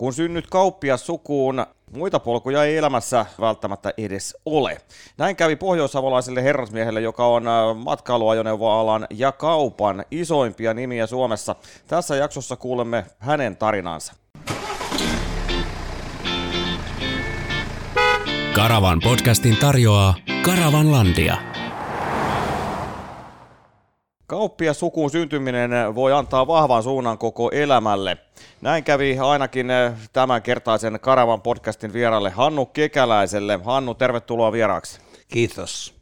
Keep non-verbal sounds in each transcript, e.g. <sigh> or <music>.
Kun synnyt kauppias sukuun, muita polkuja ei elämässä välttämättä edes ole. Näin kävi pohjoissavolaiselle herrasmiehelle, joka on äh, matkailuajoneuvoalan ja kaupan isoimpia nimiä Suomessa. Tässä jaksossa kuulemme hänen tarinansa. Karavan podcastin tarjoaa Karavanlandia. Kauppia sukuun syntyminen voi antaa vahvan suunnan koko elämälle. Näin kävi ainakin eh, tämän kertaisen Karavan podcastin vieralle Hannu Kekäläiselle. Hannu, tervetuloa vieraaksi. Kiitos.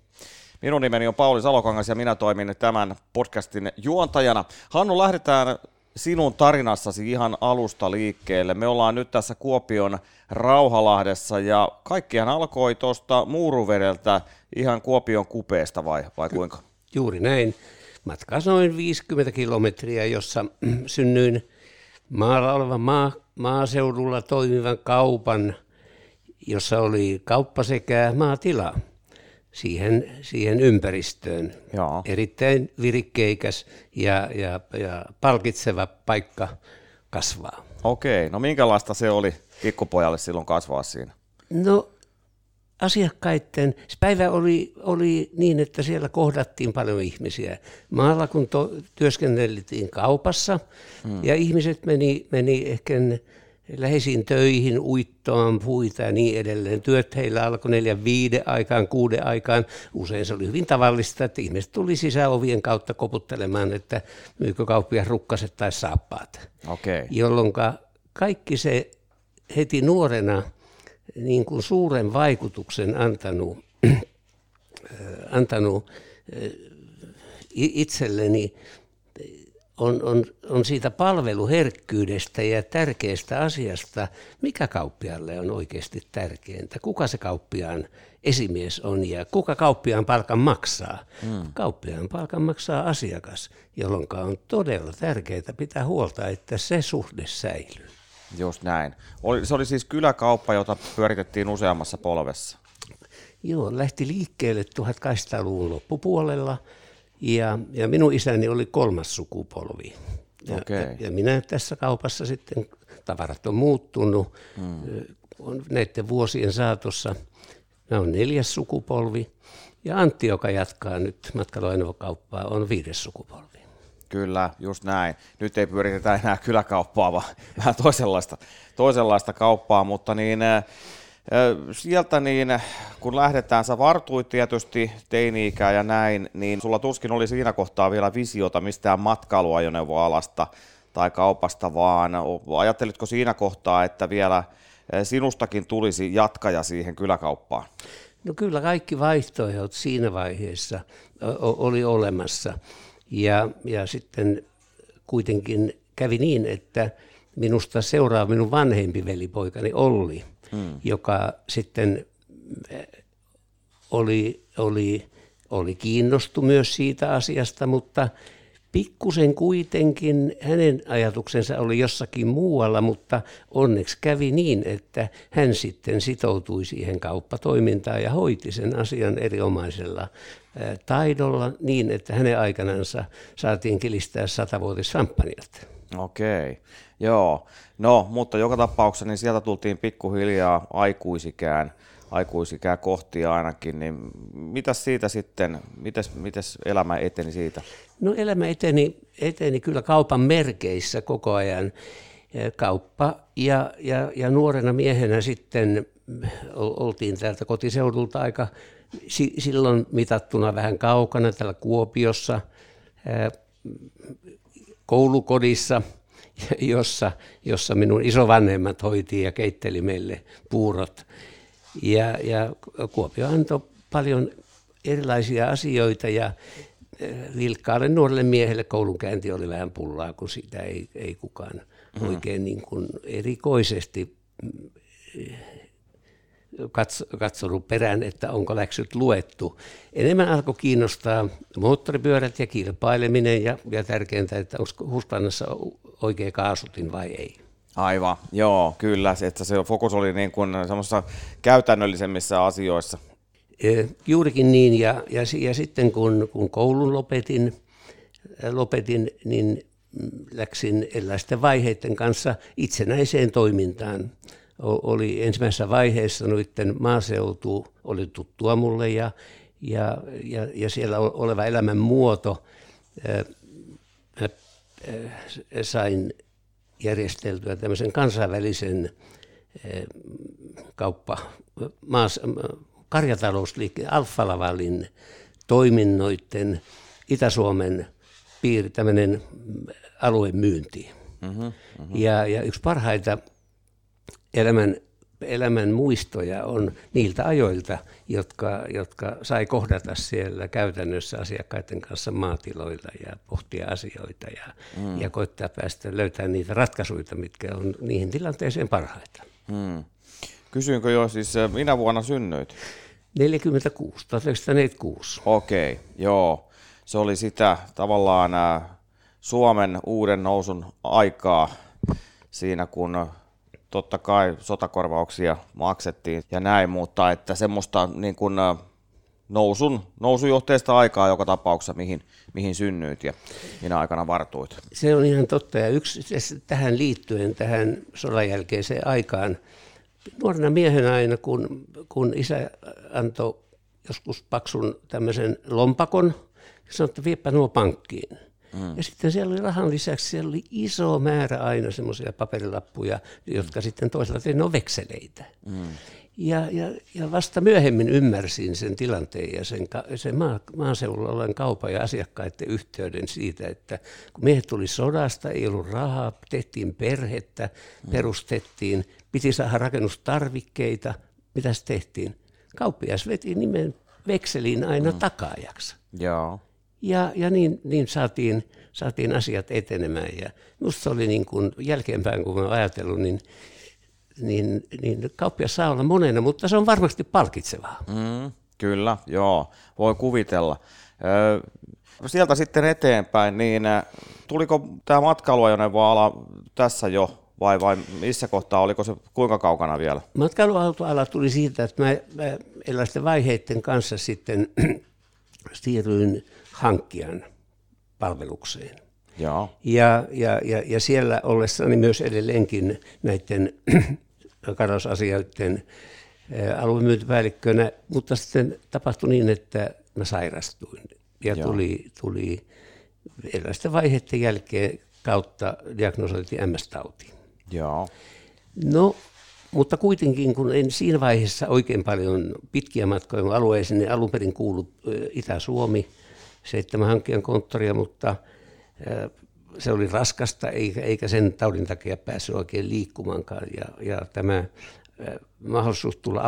Minun nimeni on Pauli Salokangas ja minä toimin tämän podcastin juontajana. Hannu, lähdetään sinun tarinassasi ihan alusta liikkeelle. Me ollaan nyt tässä Kuopion Rauhalahdessa ja kaikkihan alkoi tuosta Muuruvedeltä ihan Kuopion kupeesta vai, vai kuinka? Juuri näin. Matka noin 50 kilometriä, jossa <clears throat> synnyin maalla olevan maa, maaseudulla toimivan kaupan, jossa oli kauppa sekä maatila siihen, siihen ympäristöön. Joo. Erittäin virikkeikäs ja, ja, ja palkitseva paikka kasvaa. Okei, no minkälaista se oli pikkupojalle silloin kasvaa siinä? No asiakkaiden, se päivä oli, oli niin, että siellä kohdattiin paljon ihmisiä. Maalla kun to, työskenneltiin kaupassa hmm. ja ihmiset meni, meni ehkä läheisiin töihin, uittoon, puita ja niin edelleen. Työt heillä alkoi neljän, viiden aikaan, kuuden aikaan. Usein se oli hyvin tavallista, että ihmiset tuli sisäovien kautta koputtelemaan, että myykö kauppia rukkaset tai saappaat. Okay. Jolloin kaikki se heti nuorena – niin kuin suuren vaikutuksen antanut, äh, antanut äh, itselleni on, on, on siitä palveluherkkyydestä ja tärkeästä asiasta, mikä kauppialle on oikeasti tärkeintä, kuka se kauppiaan esimies on ja kuka kauppiaan palkan maksaa. Hmm. Kauppiaan palkan maksaa asiakas, jolloin on todella tärkeää pitää huolta, että se suhde säilyy. Just näin. Oli, se oli siis kyläkauppa, jota pyöritettiin useammassa polvessa. Joo, lähti liikkeelle 1800-luvun loppupuolella ja, ja minun isäni oli kolmas sukupolvi. Ja, okay. ja, ja minä tässä kaupassa sitten, tavarat on muuttunut hmm. on näiden vuosien saatossa. Mä olen neljäs sukupolvi ja Antti, joka jatkaa nyt matkailuainoa on viides sukupolvi. Kyllä, just näin. Nyt ei pyöritetä enää kyläkauppaa, vaan <laughs> vähän toisenlaista, toisenlaista kauppaa, mutta niin, sieltä niin, kun lähdetään, sä vartuit tietysti teini-ikää ja näin, niin sulla tuskin oli siinä kohtaa vielä visiota mistään matkailuajoneuvoalasta tai kaupasta, vaan ajattelitko siinä kohtaa, että vielä sinustakin tulisi jatkaja siihen kyläkauppaan? No kyllä kaikki vaihtoehdot siinä vaiheessa oli olemassa. Ja, ja sitten kuitenkin kävi niin, että minusta seuraava minun vanhempi velipoikani Olli, hmm. joka sitten eh, oli, oli, oli kiinnostu myös siitä asiasta, mutta pikkusen kuitenkin hänen ajatuksensa oli jossakin muualla, mutta onneksi kävi niin, että hän sitten sitoutui siihen kauppatoimintaan ja hoiti sen asian erinomaisella taidolla niin, että hänen aikanansa saatiin kilistää satavuotis Okei, joo. No, mutta joka tapauksessa niin sieltä tultiin pikkuhiljaa aikuisikään, aikuisikään kohti ainakin, niin mitä siitä sitten, mites, mites elämä eteni siitä? No elämä eteni, eteni kyllä kaupan merkeissä koko ajan. Kauppa ja, ja, ja nuorena miehenä sitten oltiin täältä kotiseudulta aika silloin mitattuna vähän kaukana täällä Kuopiossa koulukodissa, <laughs> jossa, jossa minun isovanhemmat hoiti ja keitteli meille puurot. Ja, ja Kuopio antoi paljon erilaisia asioita ja vilkkaalle nuorelle miehelle koulunkäynti oli vähän pullaa, kun sitä ei, ei kukaan mm. oikein niin kuin erikoisesti katsonut perään, että onko läksyt luettu. Enemmän alkoi kiinnostaa moottoripyörät ja kilpaileminen ja, ja tärkeintä, että onko huspannassa oikea kaasutin vai ei. Aivan, joo, kyllä. Että se fokus oli niin kuin semmoisissa käytännöllisemmissä asioissa. Juurikin niin, ja, ja, ja sitten kun, kun koulun lopetin, lopetin, niin läksin erilaisten vaiheiden kanssa itsenäiseen toimintaan. Oli ensimmäisessä vaiheessa noiden maaseutu oli tuttua mulle ja, ja, ja, ja siellä oleva elämän muoto. Mä sain järjesteltyä tämmöisen kansainvälisen kauppa, maas, karjatalousliikkeen Alfa-Lavalin toiminnoiden Itä-Suomen piiri, tämmöinen alueen myynti. Mm-hmm, mm-hmm. Ja, ja yksi parhaita elämän, elämän muistoja on niiltä ajoilta, jotka, jotka sai kohdata siellä käytännössä asiakkaiden kanssa maatiloilla ja pohtia asioita ja, mm. ja koittaa päästä löytää niitä ratkaisuja, mitkä on niihin tilanteeseen parhaita. Mm. Kysyinkö jo siis, minä vuonna synnyit? 46, 1946. Okei, okay, joo. Se oli sitä tavallaan Suomen uuden nousun aikaa siinä, kun totta kai sotakorvauksia maksettiin ja näin, mutta että semmoista niin kuin, nousun, nousujohteista aikaa joka tapauksessa, mihin, mihin synnyit ja minä aikana vartuit. Se on ihan totta ja yksi tähän liittyen, tähän sodan jälkeiseen aikaan, nuorena miehenä aina, kun, kun isä antoi joskus paksun tämmöisen lompakon, sanoi, että viepä nuo pankkiin. Mm. Ja sitten siellä oli rahan lisäksi, siellä oli iso määrä aina semmoisia paperilappuja, jotka sitten toisaalta tein, no vekseleitä. Mm. Ja, ja, ja vasta myöhemmin ymmärsin sen tilanteen ja sen, sen maa, maaseudulla olen kaupan ja asiakkaiden yhteyden siitä, että kun miehet tuli sodasta, ei ollut rahaa, tehtiin perhettä, mm. perustettiin, piti saada rakennustarvikkeita, mitä tehtiin? Kauppias veti nimen vekselin aina mm. takaajaksi. Joo. Ja, ja niin, niin saatiin, saatiin asiat etenemään. Ja minusta se oli niin kuin jälkeenpäin, kun olen ajatellut, niin, niin, niin kauppias saa olla monena, mutta se on varmasti palkitsevaa. Mm, kyllä, joo, voi kuvitella. Sieltä sitten eteenpäin, niin tuliko tämä matkailuajoneuvoala tässä jo vai, vai missä kohtaa, oliko se kuinka kaukana vielä? Matkailuautoala tuli siitä, että mä, mä erilaisten vaiheiden kanssa sitten <clears throat> siirryin hankkijan palvelukseen. Joo. Ja, ja, ja, ja siellä ollessani myös edelleenkin näiden <clears throat> karasasioiden aluemyyntipäällikkönä, mutta sitten tapahtui niin, että mä sairastuin ja tuli, tuli erilaisten vaiheiden jälkeen kautta diagnosoitiin MS-tauti. Joo. No, mutta kuitenkin, kun en siinä vaiheessa oikein paljon pitkiä matkoja alueeseen, niin alun perin kuulu Itä-Suomi, seitsemän hankkijan konttoria, mutta se oli raskasta, eikä, eikä sen taudin takia päässyt oikein liikkumaankaan. Ja, ja tämä mahdollisuus tulla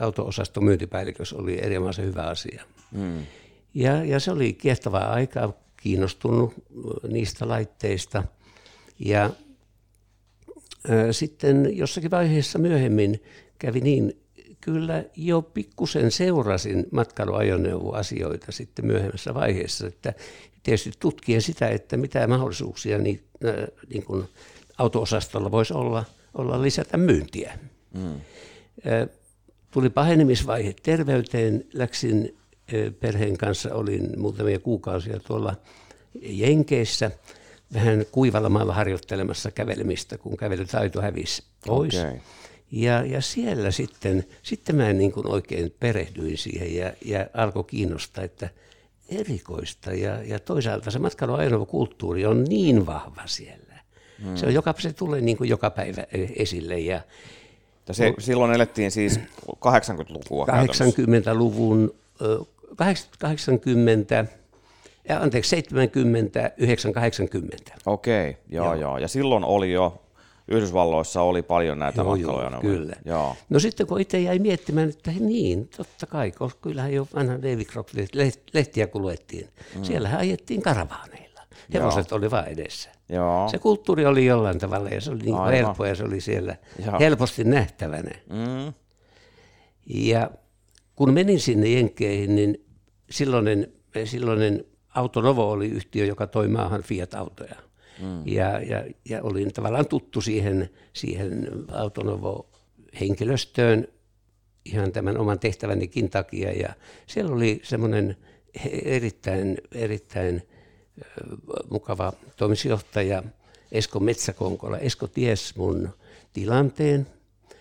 auto-osaston myyntipäällikössä oli erinomaisen hyvä asia. Mm. Ja, ja se oli kiehtovaa aikaa, kiinnostunut niistä laitteista. Ja sitten jossakin vaiheessa myöhemmin kävi niin, kyllä jo pikkusen seurasin matkailuajoneuvoasioita sitten myöhemmässä vaiheessa, että tietysti tutkien sitä, että mitä mahdollisuuksia niin, niin kuin auto-osastolla voisi olla, olla lisätä myyntiä. Mm. Tuli pahenemisvaihe terveyteen, läksin perheen kanssa, olin muutamia kuukausia tuolla Jenkeissä – vähän kuivalla maalla harjoittelemassa kävelemistä, kun kävelytaito hävisi pois. Okay. Ja, ja siellä sitten, sitten mä niin kuin oikein perehdyin siihen ja, ja alkoi kiinnostaa, että erikoista. Ja, ja toisaalta se matkailuajoneuvokulttuuri on niin vahva siellä. Hmm. Se, on joka, se tulee niin kuin joka päivä esille. Ja, ja se, silloin elettiin siis 80-lukua 80-luvun, 80, ja anteeksi, 70, 80. Okei, joo, joo, joo. Ja silloin oli jo, Yhdysvalloissa oli paljon näitä joo, Kyllä. Joo. No sitten kun itse jäi miettimään, että niin, totta kai, koska kyllähän jo vanha David lehtiä kun luettiin. Mm. Siellähän ajettiin karavaaneilla. Hevoset joo. oli vain edessä. Joo. Se kulttuuri oli jollain tavalla ja se oli niin helppo ja se oli siellä joo. helposti nähtävänä. Mm. Ja kun menin sinne Jenkkeihin, niin silloinen, silloinen Autonovo oli yhtiö, joka toi maahan Fiat-autoja. Mm. Ja, ja, ja olin tavallaan tuttu siihen, siihen Autonovo-henkilöstöön ihan tämän oman tehtävänikin takia. Ja siellä oli semmoinen erittäin, erittäin mukava toimitusjohtaja Esko Metsäkonkola. Esko ties mun tilanteen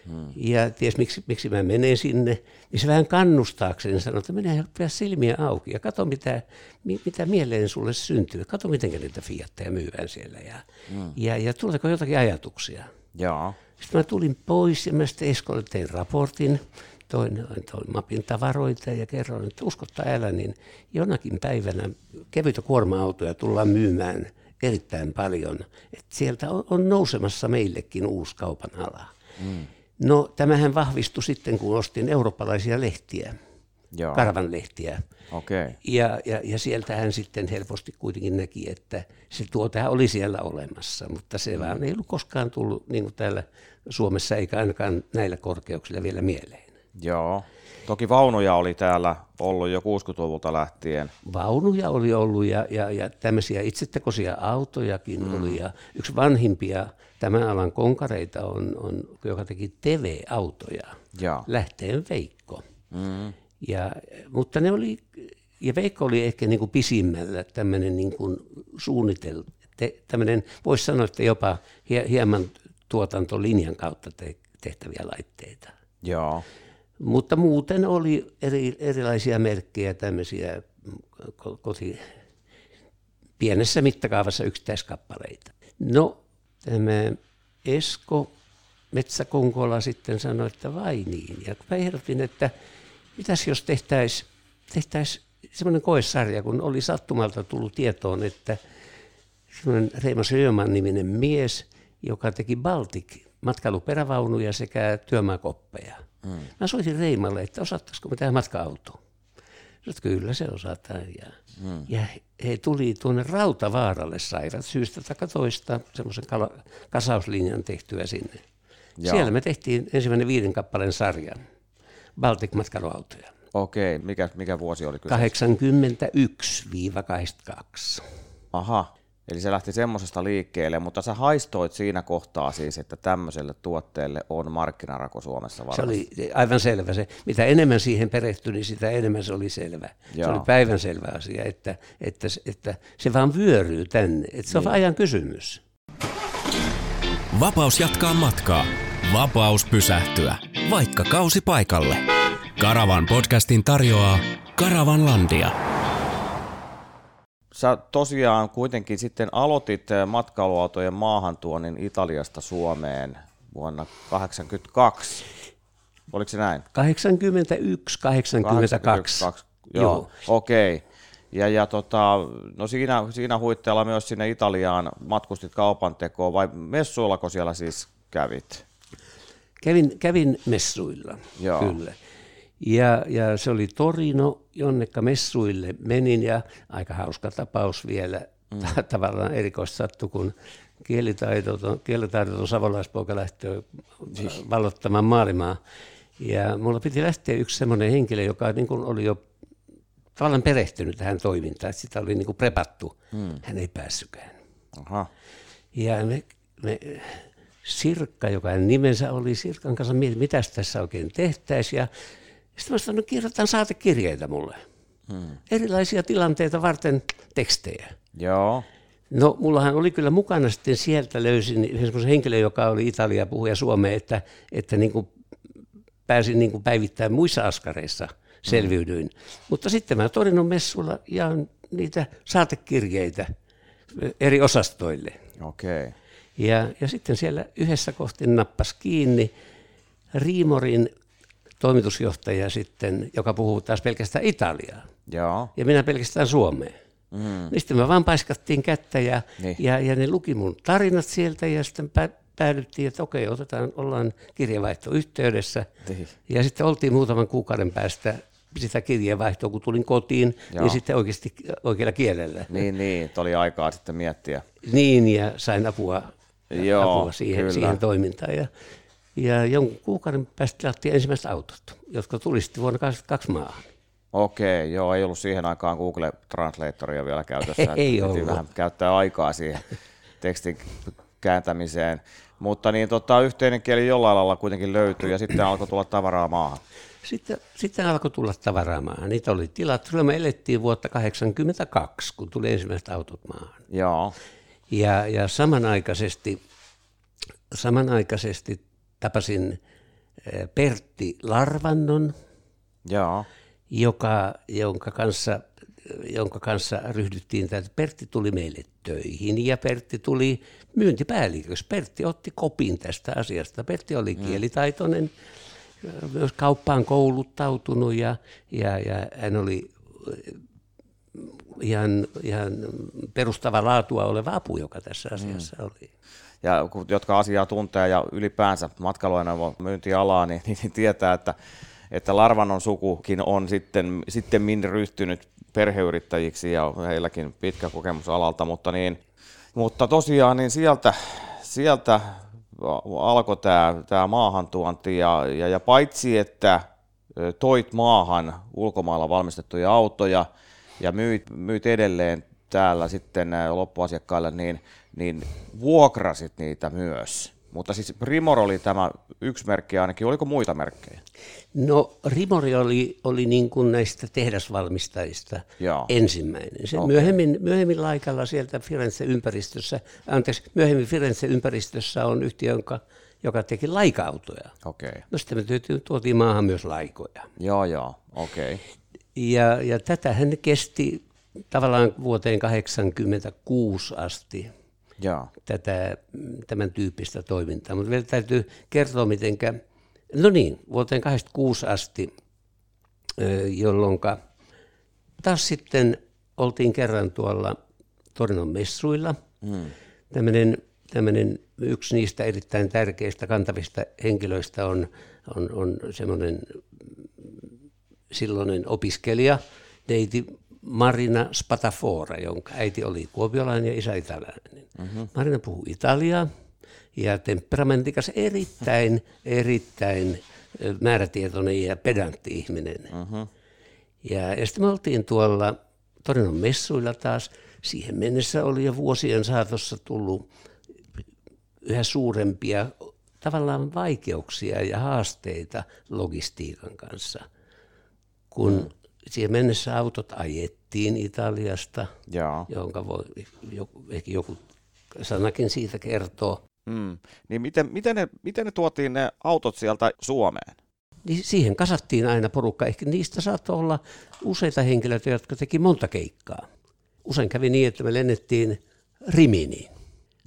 hmm. ja ties miksi, miksi mä menen sinne. Niin se vähän kannustaakseni sanoi, että mene pidä silmiä auki ja kato mitä, mitä mieleen sulle syntyy. Kato miten niitä Fiatteja myyvään siellä ja, hmm. ja, ja tuleeko jotakin ajatuksia. Joo. Sitten mä tulin pois ja mä sitten Eskolle tein raportin, toin, toin mapin tavaroita ja kerroin, että uskottaa älä, niin jonakin päivänä kevyitä kuorma-autoja tullaan myymään erittäin paljon. Et sieltä on, on nousemassa meillekin uusi kaupan ala. Mm. No tämähän vahvistui sitten, kun ostin eurooppalaisia lehtiä, Joo. lehtiä. Okay. Ja, ja, ja sieltä hän sitten helposti kuitenkin näki, että se tuote oli siellä olemassa, mutta se mm. vaan ei ollut koskaan tullut niin kuin täällä Suomessa eikä ainakaan näillä korkeuksilla vielä mieleen. Joo. Toki vaunuja oli täällä ollut jo 60-luvulta lähtien. Vaunuja oli ollut ja, ja, ja tämmöisiä itsetekoisia autojakin mm. oli. Ja yksi vanhimpia tämän alan konkareita on, on joka teki TV-autoja, ja. Lähteen Veikko. Mm. Ja, mutta ne oli, ja Veikko oli ehkä niin kuin pisimmällä tämmöinen niin kuin suunniteltu, tämmöinen, voisi sanoa, että jopa hieman tuotantolinjan kautta tehtäviä laitteita. Joo. Mutta muuten oli eri, erilaisia merkkejä, tämmöisiä koti, pienessä mittakaavassa yksittäiskappaleita. No, tämä Esko Metsäkonkola sitten sanoi, että vai niin. Ja kun mä ehdotin, että mitäs jos tehtäisiin tehtäis semmoinen koesarja, kun oli sattumalta tullut tietoon, että semmoinen Reima Sjöman niminen mies, joka teki Baltic matkailuperävaunuja sekä työmaakoppeja. Mm. Mä soitin Reimalle, että osattaisiko me tähän matka-autoon. että kyllä se osataan. Ja, mm. ja he tuli tuonne Rautavaaralle sairat syystä tai toista semmoisen kasauslinjan tehtyä sinne. Joo. Siellä me tehtiin ensimmäinen viiden kappaleen sarjan, Baltic matkailuautoja. Okei, mikä, mikä vuosi oli kyseessä? 81-82. Aha, Eli se lähti semmoisesta liikkeelle, mutta sä haistoit siinä kohtaa siis, että tämmöiselle tuotteelle on markkinarako Suomessa varmasti. Se oli aivan selvä. Se, mitä enemmän siihen perehtyi, niin sitä enemmän se oli selvä. Joo. Se oli päivän selvä asia, että, että, että se vaan vyöryy tänne. Että se on niin. ajan kysymys. Vapaus jatkaa matkaa. Vapaus pysähtyä. Vaikka kausi paikalle. Karavan podcastin tarjoaa Karavanlandia sä tosiaan kuitenkin sitten aloitit eh, matkailuautojen maahantuonnin Italiasta Suomeen vuonna 1982. Oliko se näin? 81, 82. Joo, Joo. okei. Okay. Ja, ja tota, no siinä, siinä huitteella myös sinne Italiaan matkustit kaupantekoon vai messuillako siellä siis kävit? Kävin, kävin messuilla, Joo. kyllä. Ja, ja se oli Torino, jonnekka messuille menin ja aika hauska tapaus vielä. Mm. Tavallaan erikoista sattu, kun kielitaidoton, kielitaidoton savolaispoika lähtee siis. vallottamaan maailmaa. Ja mulla piti lähteä yksi semmoinen henkilö, joka niin kuin oli jo tavallaan perehtynyt tähän toimintaan. Sitä oli niin kuin prepattu. Mm. Hän ei päässytkään. Aha. Ja me, me, Sirkka, joka nimensä oli, Sirkan kanssa mitä tässä oikein tehtäisiin. Ja sitten mä sanoin, no kirjoitan saatekirjeitä mulle. Hmm. Erilaisia tilanteita varten tekstejä. Joo. No, mullahan oli kyllä mukana sitten sieltä löysin semmoisen henkilön, joka oli Italia puhuja Suomeen, että, että niin kuin pääsin niin kuin päivittäin muissa askareissa selviydyin. Mm. Mutta sitten mä Torinon messulla ja niitä saatekirjeitä eri osastoille. Okei. Okay. Ja, ja sitten siellä yhdessä kohti nappas kiinni Riimorin toimitusjohtaja sitten, joka puhuu taas pelkästään Italiaa. Joo. Ja minä pelkästään Suomeen. Mm. Niin sitten me vaan paiskattiin kättä ja, niin. ja, ja ne luki mun tarinat sieltä ja sitten pä, päädyttiin, että okei, otetaan, ollaan kirjeenvaihtoyhteydessä. Niin. Ja sitten oltiin muutaman kuukauden päästä sitä kirjeenvaihtoa, kun tulin kotiin, niin Joo. niin sitten oikeasti oikealla kielellä. Niin, niin, oli aikaa sitten miettiä. Niin, ja sain apua, Joo, apua siihen, siihen toimintaan. Ja ja jonkun kuukauden päästä tilattiin ensimmäiset autot, jotka tuli sitten vuonna 2022 maahan. Okei, joo, ei ollut siihen aikaan Google Translatoria vielä käytössä. <laughs> ei ollut. vähän käyttää aikaa siihen <laughs> tekstin kääntämiseen. Mutta niin, tota, yhteinen kieli jollain lailla kuitenkin löytyi ja sitten alkoi tulla tavaraa maahan. sitten, sitten alkoi tulla tavaraa maahan. Niitä oli tilat. Silloin me elettiin vuotta 1982, kun tuli ensimmäiset autot maahan. Joo. Ja, ja samanaikaisesti, samanaikaisesti tapasin eh, Pertti Larvannon, Joo. joka, jonka, kanssa, jonka kanssa ryhdyttiin, että Pertti tuli meille töihin ja Pertti tuli myyntipäälliköksi. Pertti otti kopin tästä asiasta. Pertti oli kielitaitoinen, myös kauppaan kouluttautunut ja, ja, ja hän oli ihan, ihan perustava laatua oleva apu, joka tässä asiassa mm. oli. Ja jotka asiaa tuntee ja ylipäänsä matkailuajoneuvon myyntialaa, niin, niin tietää, että, että Larvanon sukukin on sitten, sitten ryhtynyt perheyrittäjiksi ja heilläkin pitkä kokemus alalta, mutta, niin, mutta tosiaan niin sieltä, sieltä alkoi tämä, tämä maahantuonti ja, ja, ja paitsi että toit maahan ulkomailla valmistettuja autoja ja myit, myit edelleen täällä sitten loppuasiakkaille, niin, niin vuokrasit niitä myös. Mutta siis Primor oli tämä yksi merkki ainakin, oliko muita merkkejä? No Rimori oli, oli niin kuin näistä tehdasvalmistajista Joo. ensimmäinen. Se Okei. myöhemmin, myöhemmin laikalla sieltä Firenze-ympäristössä, anteeksi, myöhemmin Firenze-ympäristössä on yhtiö, jonka, joka teki laika-autoja. Okei. Okay. No sitten me tuotiin- tuotiin maahan myös laikoja. Joo, joo, okei. Okay. Ja, ja tätähän kesti tavallaan vuoteen 1986 asti Joo. tätä, tämän tyyppistä toimintaa. Mutta vielä täytyy kertoa, mitenkä, no niin, vuoteen 86 asti, jolloin taas sitten oltiin kerran tuolla Torinon messuilla. Mm. Tämmöinen, tämmöinen yksi niistä erittäin tärkeistä kantavista henkilöistä on, on, on semmoinen silloinen opiskelija, neiti Marina Spatafora, jonka äiti oli kuopiolainen ja isä italialainen. Mm-hmm. Marina puhuu italiaa ja temperamentikas erittäin, erittäin määrätietoinen ja pedantti ihminen. Mm-hmm. Ja, ja sitten me oltiin tuolla Torinon messuilla taas. Siihen mennessä oli jo vuosien saatossa tullut yhä suurempia tavallaan vaikeuksia ja haasteita logistiikan kanssa. Kun mm. Siihen mennessä autot ajettiin Italiasta, Joo. jonka voi joku, ehkä joku sanakin siitä kertoo. Mm. Niin miten, miten, ne, miten ne tuotiin ne autot sieltä Suomeen? Niin siihen kasattiin aina porukka. Ehkä niistä saattoi olla useita henkilöitä, jotka teki monta keikkaa. Usein kävi niin, että me lennettiin Riminiin.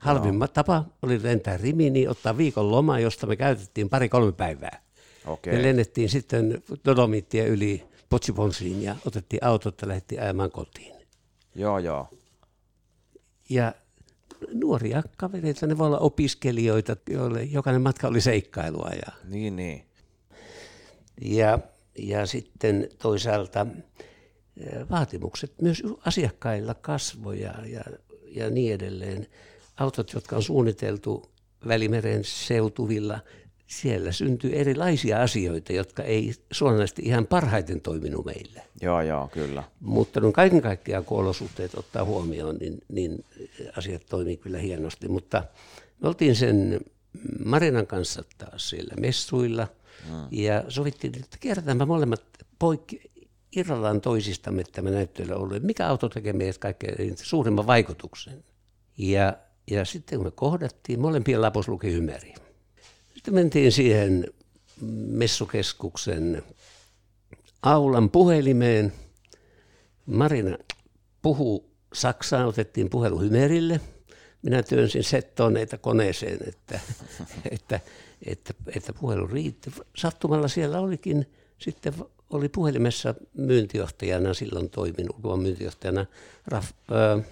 Halvimmat tapa oli lentää Riminiin, ottaa viikon loma, josta me käytettiin pari-kolme päivää. Okei. Me lennettiin sitten Dolomittia yli Potsiponsiin ja otettiin autot ja lähdettiin ajamaan kotiin. Joo, joo. Ja nuoria kavereita, ne voi olla opiskelijoita, joille jokainen matka oli seikkailua. Ja, Niin, niin. ja, ja sitten toisaalta vaatimukset myös asiakkailla kasvoja ja, ja niin edelleen. Autot, jotka on suunniteltu Välimeren seutuvilla, siellä syntyy erilaisia asioita, jotka ei suoranaisesti ihan parhaiten toiminut meille. Joo, joo, kyllä. Mutta no kaiken kaikkiaan, kun olosuhteet ottaa huomioon, niin, niin asiat toimii kyllä hienosti. Mutta me oltiin sen Marinan kanssa taas siellä messuilla mm. ja sovittiin, että kierrätäänpä molemmat poikki irrallaan toisistamme tämä näyttöillä ollut, että mikä auto tekee meidät kaikkein suurimman vaikutuksen. Ja, ja sitten kun me kohdattiin, molempien lapus luki Hymäri. Sitten mentiin siihen messukeskuksen aulan puhelimeen. Marina puhuu Saksaan, otettiin puhelu Hymerille. Minä työnsin settoneita koneeseen, että, <laughs> että, että, että puhelu riitti. Sattumalla siellä olikin, sitten oli puhelimessa myyntijohtajana, silloin toiminut ulkomaan myyntijohtajana Raf, äh,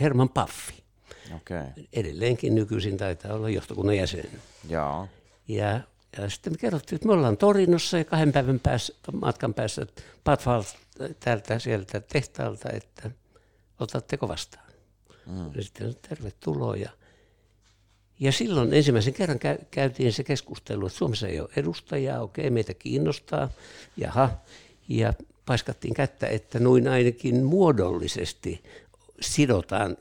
Herman Paffi. Okay. Edelleenkin nykyisin taitaa olla johtokunnan jäsen. Joo. Ja, ja sitten me kerrottiin, että me ollaan Torinossa ja kahden päivän päässä, matkan päässä Patfal täältä sieltä tehtaalta, että otatteko vastaan. Mm. Ja sitten tervetuloa. Ja, ja silloin ensimmäisen kerran käy, käytiin se keskustelu, että Suomessa ei ole edustajaa, okei, meitä kiinnostaa, jaha, ja paiskattiin kättä, että noin ainakin muodollisesti sidotaan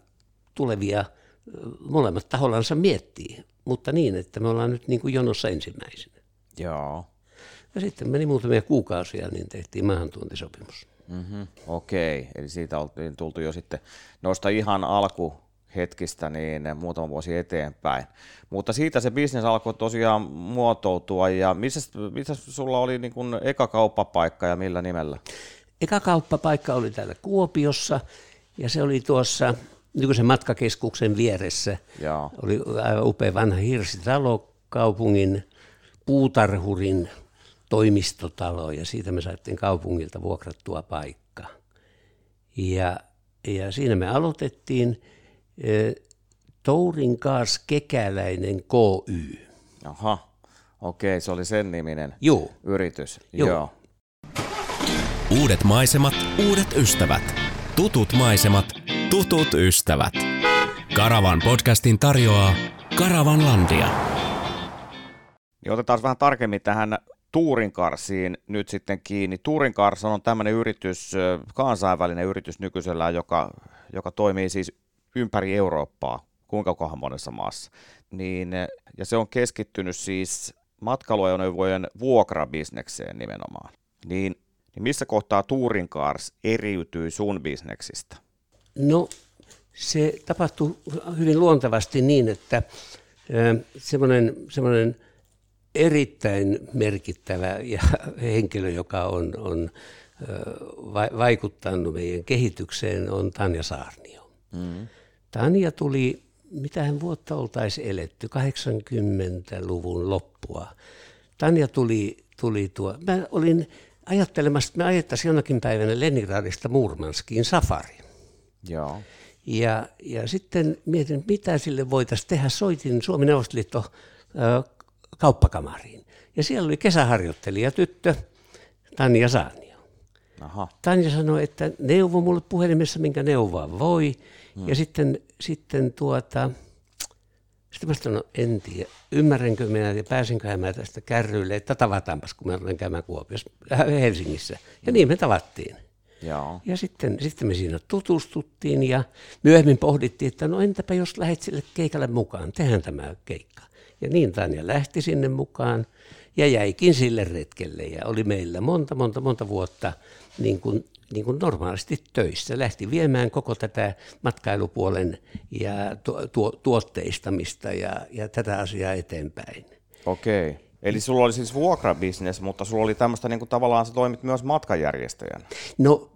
tulevia, molemmat tahollansa miettii, mutta niin, että me ollaan nyt niin kuin jonossa ensimmäisenä. Joo. Ja sitten meni muutamia kuukausia, niin tehtiin maahantuontisopimus. Mm-hmm. Okei, eli siitä oltiin tultu jo sitten noista ihan alkuhetkistä niin muutama vuosi eteenpäin. Mutta siitä se bisnes alkoi tosiaan muotoutua ja missä, missä sulla oli niin kuin eka kauppapaikka ja millä nimellä? Eka kauppapaikka oli täällä Kuopiossa ja se oli tuossa nykyisen matkakeskuksen vieressä. Joo. Oli aivan upea vanha hirsitalo kaupungin puutarhurin toimistotalo ja siitä me saatiin kaupungilta vuokrattua paikka. Ja, ja siinä me aloitettiin e, Tourin Kaas Kekäläinen KY. Aha, okei, se oli sen niminen Joo. yritys. Joo. Joo. Uudet maisemat, uudet ystävät. Tutut maisemat, tutut ystävät. Karavan podcastin tarjoaa Karavanlandia. Niin otetaan vähän tarkemmin tähän Tuurinkarsiin nyt sitten kiinni. Tuurinkars on tämmöinen yritys, kansainvälinen yritys nykyisellään, joka, joka toimii siis ympäri Eurooppaa, kuinka kohan monessa maassa. Niin, ja se on keskittynyt siis matkailuajoneuvojen vuokrabisnekseen nimenomaan. Niin, niin missä kohtaa Tuurinkars eriytyy sun bisneksistä? No se tapahtui hyvin luontevasti niin, että semmoinen, semmoinen erittäin merkittävä ja <laughs> henkilö, joka on, on vaikuttanut meidän kehitykseen, on Tanja Saarnio. Mm. Tanja tuli, mitähän vuotta oltaisiin eletty, 80-luvun loppua. Tanja tuli, tuli tuo, mä olin ajattelemassa, että me ajettaisiin jonakin päivänä Leningradista Murmanskiin safari. Joo. Ja, ja sitten mietin, mitä sille voitaisiin tehdä. Soitin Suomen Neuvostoliitto kauppakamariin. Ja siellä oli kesäharjoittelija tyttö Tanja Saanio. Aha. Tanja sanoi, että neuvo mulle puhelimessa, minkä neuvoa voi. Hmm. Ja sitten, sitten tuota, sitten mä sanoin, no en tiedä, ymmärränkö minä ja pääsinkö mä tästä kärryille, että tavataanpas, kun mä olen käymään Kuopiossa, äh, Helsingissä. Ja niin me tavattiin. Joo. Ja sitten, sitten me siinä tutustuttiin ja myöhemmin pohdittiin, että no entäpä jos lähdet sille keikalle mukaan, tehdään tämä keikka. Ja niin Tanja lähti sinne mukaan ja jäikin sille retkelle ja oli meillä monta, monta, monta vuotta niin kuin, niin kuin normaalisti töissä. Lähti viemään koko tätä matkailupuolen ja tu, tu, tuotteistamista ja, ja tätä asiaa eteenpäin. Okei. Eli sulla oli siis vuokrabisnes, mutta sulla oli tämmöistä niin kuin tavallaan sä toimit myös matkanjärjestäjänä. No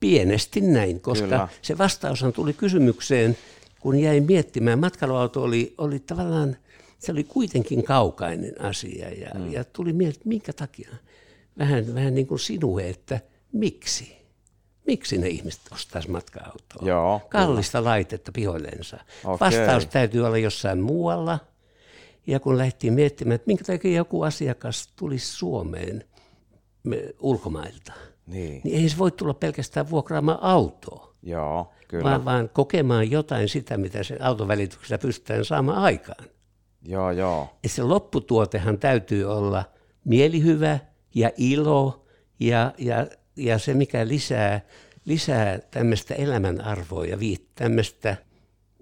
pienesti näin, koska Kyllä. Kyllä. se vastaushan tuli kysymykseen, kun jäin miettimään. Matkailuauto oli, oli tavallaan, se oli kuitenkin kaukainen asia ja, mm. ja tuli mieleen, että minkä takia. Vähän, vähän niin kuin sinue, että miksi? Miksi ne ihmiset ostaisi matka-autoa? Joo, Kallista laitetta pihoillensa. Okei. Vastaus täytyy olla jossain muualla. Ja kun lähtiin miettimään, että minkä takia joku asiakas tulisi Suomeen me- ulkomailta, Niin. niin ei se voi tulla pelkästään vuokraamaan autoa, Joo, kyllä. vaan, vaan kokemaan jotain sitä, mitä sen auton välityksellä pystytään saamaan aikaan. Joo, joo. Et se lopputuotehan täytyy olla mielihyvä ja ilo ja, ja, ja se, mikä lisää, lisää tämmöistä elämänarvoa ja tämmöistä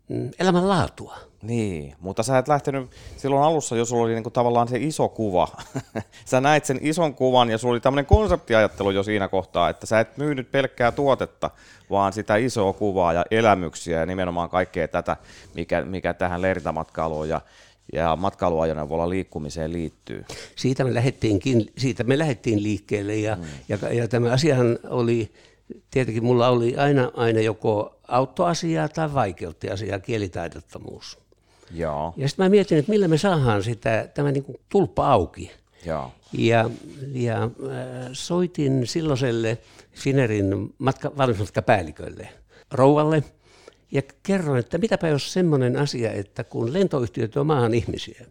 mm, elämänlaatua. Niin, mutta sä et lähtenyt silloin alussa, jos sulla oli niinku tavallaan se iso kuva. <laughs> sä näit sen ison kuvan ja sulla oli tämmöinen konseptiajattelu jo siinä kohtaa, että sä et myynyt pelkkää tuotetta, vaan sitä isoa kuvaa ja elämyksiä ja nimenomaan kaikkea tätä, mikä, mikä tähän leirintamatkailuun ja, ja matkailuajoneuvolla liikkumiseen liittyy. siitä me lähdettiinkin, siitä me lähdettiin liikkeelle ja, mm. ja, ja tämä asiahan oli, tietenkin mulla oli aina, aina joko auttoasiaa tai vaikeuttiasiaa, kielitaidottomuus. Joo, Ja sitten mä mietin, että millä me saadaan sitä, tämä niin kuin tulppa auki. joo. Ja, ja äh, soitin silloiselle Finerin matka, valmismatkapäällikölle, rouvalle, ja kerroin, että mitäpä jos semmoinen asia, että kun lentoyhtiöt on maahan ihmisiä,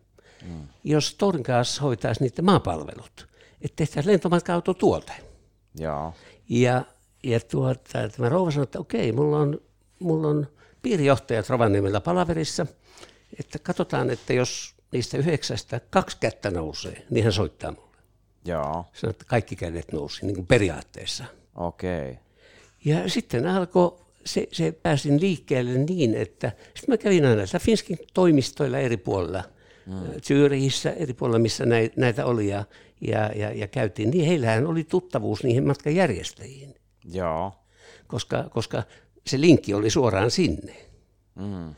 mm. jos Tourin kanssa hoitaisi niiden maapalvelut, että tehtäisiin lentomatka-autotuote. Joo, Ja, ja tuota, tämä rouva sanoi, että okei, mulla on, mulla on piirijohtajat Rovaniemellä palaverissa, että katsotaan, että jos niistä yhdeksästä kaksi kättä nousee, niin hän soittaa mulle. joo, Sanoi, että kaikki kädet nousi, niin kuin periaatteessa. okei. Ja sitten alkoi, se, se pääsin liikkeelle niin, että sitten mä kävin aina Finskin toimistoilla eri puolilla mm. Zyrihissä, eri puolilla, missä näitä oli, ja, ja, ja, ja käytiin, niin heillähän oli tuttavuus niihin matkajärjestäjiin. Joo. Koska, koska se linkki oli suoraan sinne. Mm.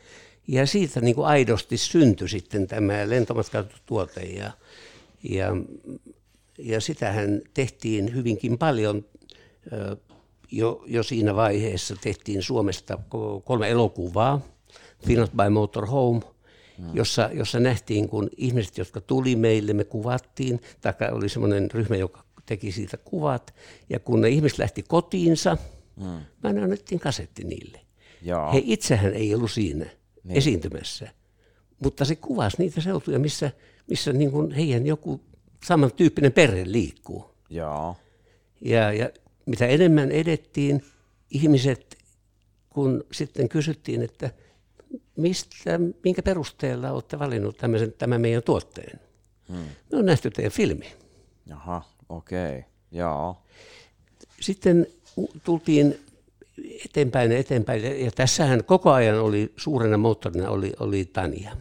Ja siitä niin kuin aidosti syntyi sitten tämä lentomatkatuote ja, ja, ja sitähän tehtiin hyvinkin paljon jo, jo siinä vaiheessa. Tehtiin Suomesta kolme elokuvaa, Finland by Motor Home, jossa, jossa nähtiin, kun ihmiset, jotka tuli meille, me kuvattiin, tai oli semmoinen ryhmä, joka teki siitä kuvat, ja kun ne ihmiset lähti kotiinsa, mm. mä annettiin kasetti niille. Joo. He itsehän ei ollut siinä niin. esiintymässä, mutta se kuvasi niitä seutuja, missä, missä niin kuin heidän joku samantyyppinen perhe liikkuu. Joo. Ja, ja mitä enemmän edettiin, ihmiset, kun sitten kysyttiin, että mistä, minkä perusteella olette valinnut tämmöisen, tämän meidän tuotteen? Hmm. Me on nähty teidän filmi. Jaha, okei, okay. joo. Sitten tultiin eteenpäin ja eteenpäin. Ja tässähän koko ajan oli suurena moottorina oli, oli Tania.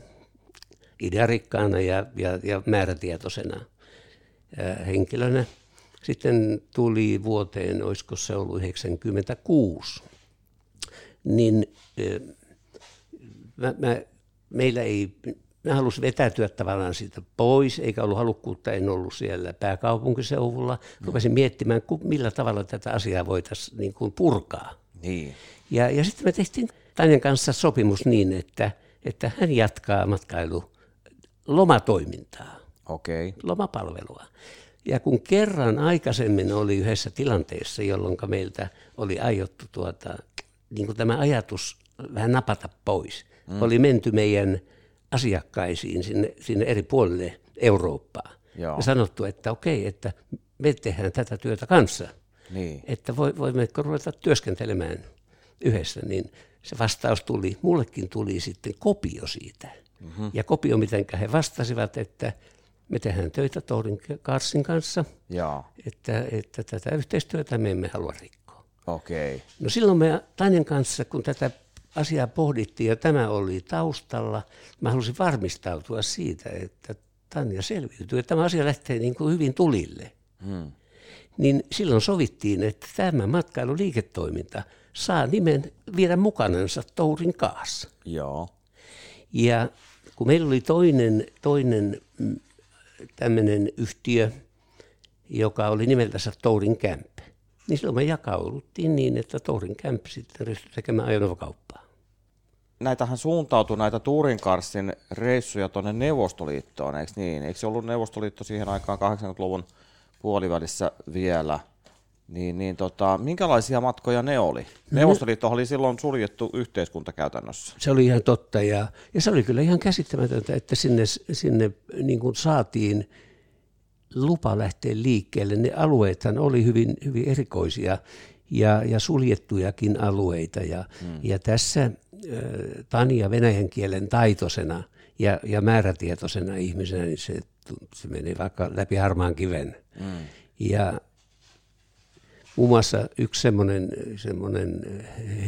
Idearikkaana ja, ja, ja määrätietoisena ää, henkilönä. Sitten tuli vuoteen, olisiko se ollut 96, niin mä, mä, meillä ei, mä halusin vetäytyä tavallaan siitä pois, eikä ollut halukkuutta, en ollut siellä pääkaupunkiseudulla. Rupesin miettimään, millä tavalla tätä asiaa voitaisiin niin purkaa. Niin. Ja, ja sitten me tehtiin Tanjan kanssa sopimus niin, että, että hän jatkaa matkailu lomatoimintaa, okay. lomapalvelua. Ja kun kerran aikaisemmin oli yhdessä tilanteessa, jolloin meiltä oli aiottu tuota, niin kuin tämä ajatus vähän napata pois, mm. oli menty meidän asiakkaisiin sinne, sinne eri puolille Eurooppaa. Joo. Ja sanottu, että okei, että me tehdään tätä työtä kanssa – niin. että voimmeko ruveta työskentelemään yhdessä, niin se vastaus tuli, mullekin tuli sitten kopio siitä. Mm-hmm. Ja kopio, miten he vastasivat, että me tehdään töitä Tourin Karsin kanssa, ja. Että, että tätä yhteistyötä me emme halua rikkoa. Okay. No silloin me Tanjan kanssa, kun tätä asiaa pohdittiin ja tämä oli taustalla, mä halusin varmistautua siitä, että Tanja selviytyy, että tämä asia lähtee niin kuin hyvin tulille. Hmm niin silloin sovittiin, että tämä matkailuliiketoiminta saa nimen viedä mukanansa Tourin kaassa. Joo. Ja kun meillä oli toinen, toinen mm, tämmöinen yhtiö, joka oli nimeltänsä Tourin Camp, niin silloin me jakauduttiin niin, että Tourin Camp sitten ryhtyi tekemään ajoneuvokauppaa. Näitähän suuntautui näitä Turinkarsin reissuja tuonne Neuvostoliittoon, eikö niin? Eikö se ollut Neuvostoliitto siihen aikaan 80-luvun puolivälissä vielä, niin, niin tota, minkälaisia matkoja ne oli? No Neuvostoliitto oli silloin suljettu yhteiskunta käytännössä. Se oli ihan totta ja, ja se oli kyllä ihan käsittämätöntä, että sinne, sinne niin kuin saatiin lupa lähteä liikkeelle. Ne alueethan oli hyvin, hyvin erikoisia ja, ja suljettujakin alueita ja, hmm. ja tässä Tania venäjän kielen taitoisena ja, ja määrätietoisena ihmisenä, niin se se meni vaikka läpi harmaan kiven. Mm. Ja muun muassa yksi semmoinen, semmoinen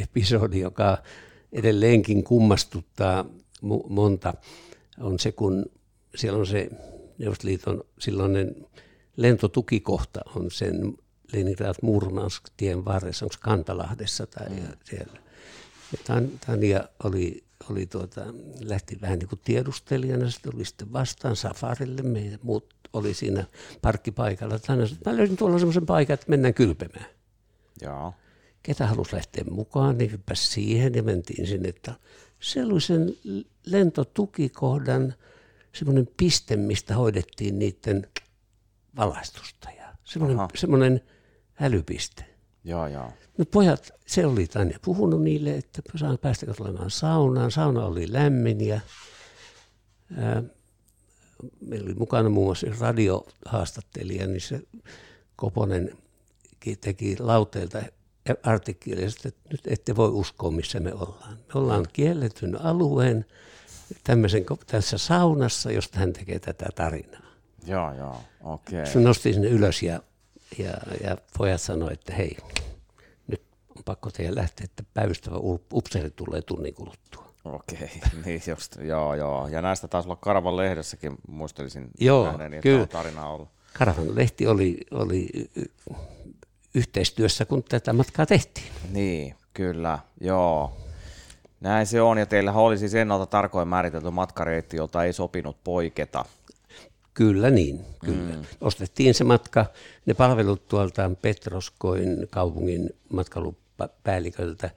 episodi, joka edelleenkin kummastuttaa monta, on se, kun siellä on se Neuvostoliiton silloinen lentotukikohta on sen Leningrad Murmansk tien varressa, onko Kantalahdessa tai mm. siellä. Ja Tania oli oli tuota, lähti vähän niin kuin tiedustelijana, sitten tuli sitten vastaan safarille, meitä muut oli siinä parkkipaikalla. Mä löysin tuolla semmoisen paikan, että mennään kylpemään. Joo. Ketä halusi lähteä mukaan, niin hyppäsi siihen ja mentiin sinne. Että se oli sen lentotukikohdan semmoinen piste, mistä hoidettiin niiden valaistusta. Ja semmoinen, semmoinen älypiste. Joo, joo. No pojat, se oli tänne puhunut niille, että saan päästä olemaan saunaan. Sauna oli lämmin ja ää, meillä oli mukana muun muassa radiohaastattelija, niin se Koponen teki lauteilta artikkelista, että nyt ette voi uskoa, missä me ollaan. Me ollaan kielletyn alueen tämmöisen, tässä saunassa, josta hän tekee tätä tarinaa. Joo, joo, okei. Okay. Se nosti sinne ylös ja, ja, ja pojat sanoi, että hei, on pakko teidän lähteä, että päivystävä upseeri tulee tunnin kuluttua. Okei, <laughs> niin just, joo, joo. Ja näistä taisi olla Karavan lehdessäkin, muistelisin Joo, nähneeni, kyllä. on tarinaa ollut. Karavan lehti oli, oli yhteistyössä, kun tätä matkaa tehtiin. Niin, kyllä, joo. Näin se on, ja teillähän oli siis ennalta tarkoin määritelty matkareitti, jolta ei sopinut poiketa. Kyllä niin, kyllä. Mm. Ostettiin se matka, ne palvelut tuolta Petroskoin kaupungin matkailupäälliköltä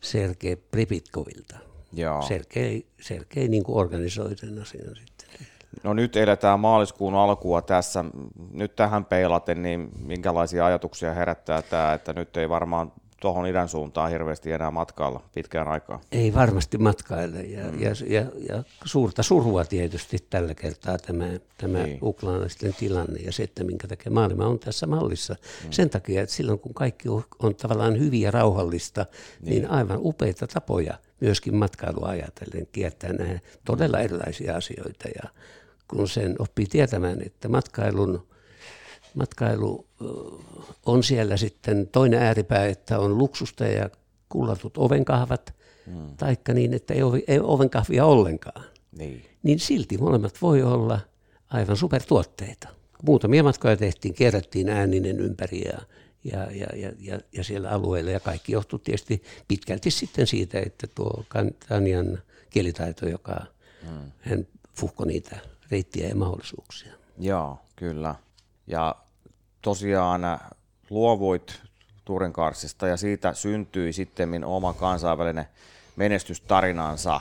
Sergei Pripitkovilta. Joo. Sergei, Sergei niin kuin organisoi sen asian sitten. No nyt eletään maaliskuun alkua tässä. Nyt tähän peilaten, niin minkälaisia ajatuksia herättää tämä, että nyt ei varmaan tuohon idän suuntaan hirveästi enää matkailla pitkään aikaa. Ei varmasti matkaile ja, mm. ja, ja, ja suurta surua tietysti tällä kertaa tämä, tämä Niin. ukrainalaisten tilanne ja se, että minkä takia maailma on tässä mallissa. Mm. Sen takia, että silloin kun kaikki on, on tavallaan hyvin ja rauhallista, niin. niin aivan upeita tapoja myöskin matkailua ajatellen kiertää näitä todella erilaisia asioita ja kun sen oppii tietämään, että matkailun matkailu on siellä sitten toinen ääripää, että on luksusta ja kullatut ovenkahvat, mm. taikka niin, että ei, ovi, ei ovenkahvia ollenkaan, Niin. niin silti molemmat voi olla aivan supertuotteita. Muutamia matkoja tehtiin, kierrättiin ääninen ympäri ja, ja, ja, ja, ja, ja siellä alueella ja kaikki johtui tietysti pitkälti sitten siitä, että tuo Tanjan kielitaito, joka mm. hän fuhko niitä reittiä ja mahdollisuuksia. Joo, kyllä. Ja tosiaan äh, luovuit Turenkarsista ja siitä syntyi sitten oma kansainvälinen menestystarinansa.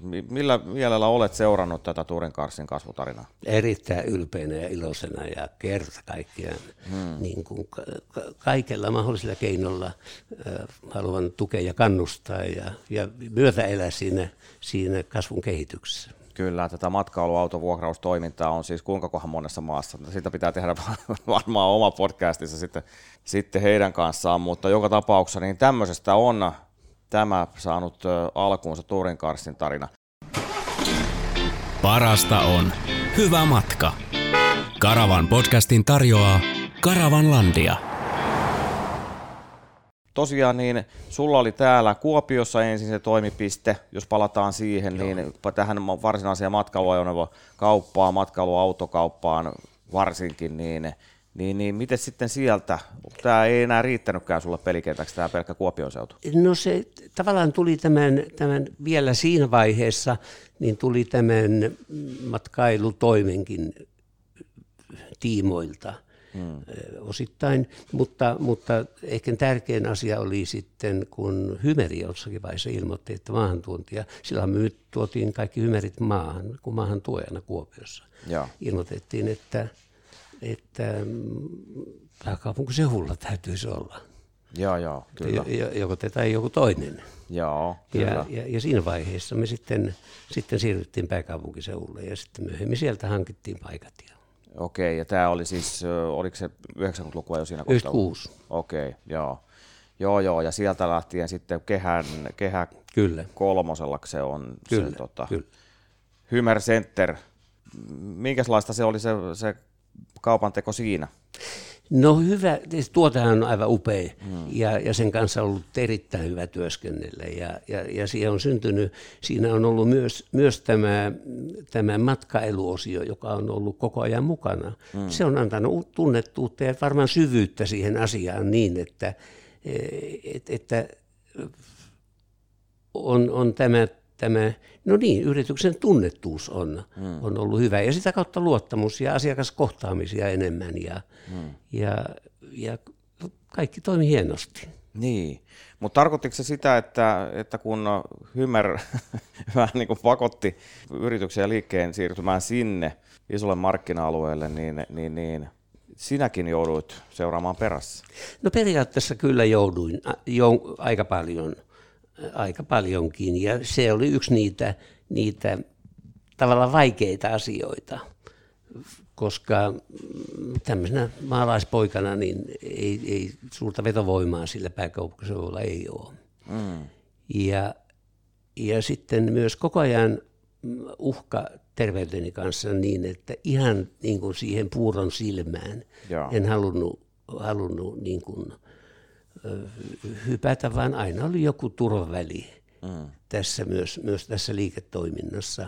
Mi- Millä mielellä olet seurannut tätä Turenkarsin kasvutarinaa? erittäin ylpeänä ja iloisena ja kerta kaikkiaan hmm. niin kuin ka- kaikella mahdollisella keinolla äh, haluan tukea ja kannustaa ja, ja myötä elää siinä, siinä kasvun kehityksessä. Kyllä, tätä matkailuautovuokraustoimintaa on siis kuinka kohan monessa maassa. Siitä pitää tehdä <laughs> varmaan oma podcastissa sitten, sitten heidän kanssaan, mutta joka tapauksessa niin tämmöisestä on tämä saanut alkuunsa Turinkarssin tarina. Parasta on hyvä matka. Karavan podcastin tarjoaa Karavanlandia. Tosiaan niin sulla oli täällä Kuopiossa ensin se toimipiste, jos palataan siihen, Joo. niin tähän varsinaiseen matkailuajoneuvokauppaan, matkailuautokauppaan varsinkin, niin, niin, niin miten sitten sieltä, tämä ei enää riittänytkään sulle pelikentäksi tämä pelkkä Kuopion seutu? No se tavallaan tuli tämän, tämän vielä siinä vaiheessa, niin tuli tämän matkailutoimenkin tiimoilta hmm. osittain, mutta, mutta ehkä tärkein asia oli sitten, kun Hymeri jossakin vaiheessa ilmoitti, että maahantuontia, silloin me tuotiin kaikki Hymerit maahan, kun maahan tuojana Kuopiossa. Joo. Ilmoitettiin, että, että pääkaupunkiseudulla täytyisi olla. Joo, joo, kyllä. Jo- Joko te tai joku toinen. Joo, kyllä. Ja, ja, ja siinä vaiheessa me sitten, sitten siirryttiin pääkaupunkiseudulle ja sitten myöhemmin sieltä hankittiin paikat. Ja Okei, ja tämä oli siis, oliko se 90-lukua jo siinä kohtaa? 96, Okei, joo. Joo, joo, ja sieltä lähtien sitten kehän, kehä kyllä. kolmosella se on Kyllä, se tota, kyllä. Hymer Center. Minkälaista se oli se, se kaupanteko siinä? No hyvä, siis tuotehan on aivan upea hmm. ja, ja sen kanssa on ollut erittäin hyvä työskennellä ja, ja, ja siihen on syntynyt, siinä on ollut myös, myös tämä, tämä matkailuosio, joka on ollut koko ajan mukana. Hmm. Se on antanut tunnettuutta ja varmaan syvyyttä siihen asiaan niin, että, et, että on, on tämä, tämä, no niin, yrityksen tunnettuus on, hmm. on ollut hyvä ja sitä kautta luottamus ja asiakaskohtaamisia enemmän ja, hmm. ja, ja kaikki toimi hienosti. Niin, mutta tarkoittiko se sitä, että, että kun Hymer <laughs> vähän niin kuin pakotti yrityksen ja liikkeen siirtymään sinne isolle markkina-alueelle, niin, niin, niin sinäkin jouduit seuraamaan perässä? No periaatteessa kyllä jouduin a- jo, aika paljon, aika paljonkin ja se oli yksi niitä, niitä tavallaan vaikeita asioita, koska mm, tämmöisenä maalaispoikana niin ei, ei suurta vetovoimaa sillä pääkaupunkiseudulla ei ole. Mm. Ja, ja sitten myös koko ajan uhka terveyteni kanssa niin, että ihan niin kuin siihen puuron silmään Joo. en halunnut, halunnut niin kuin, ö, hypätä, vaan aina oli joku turvaväli mm. tässä myös, myös tässä liiketoiminnassa.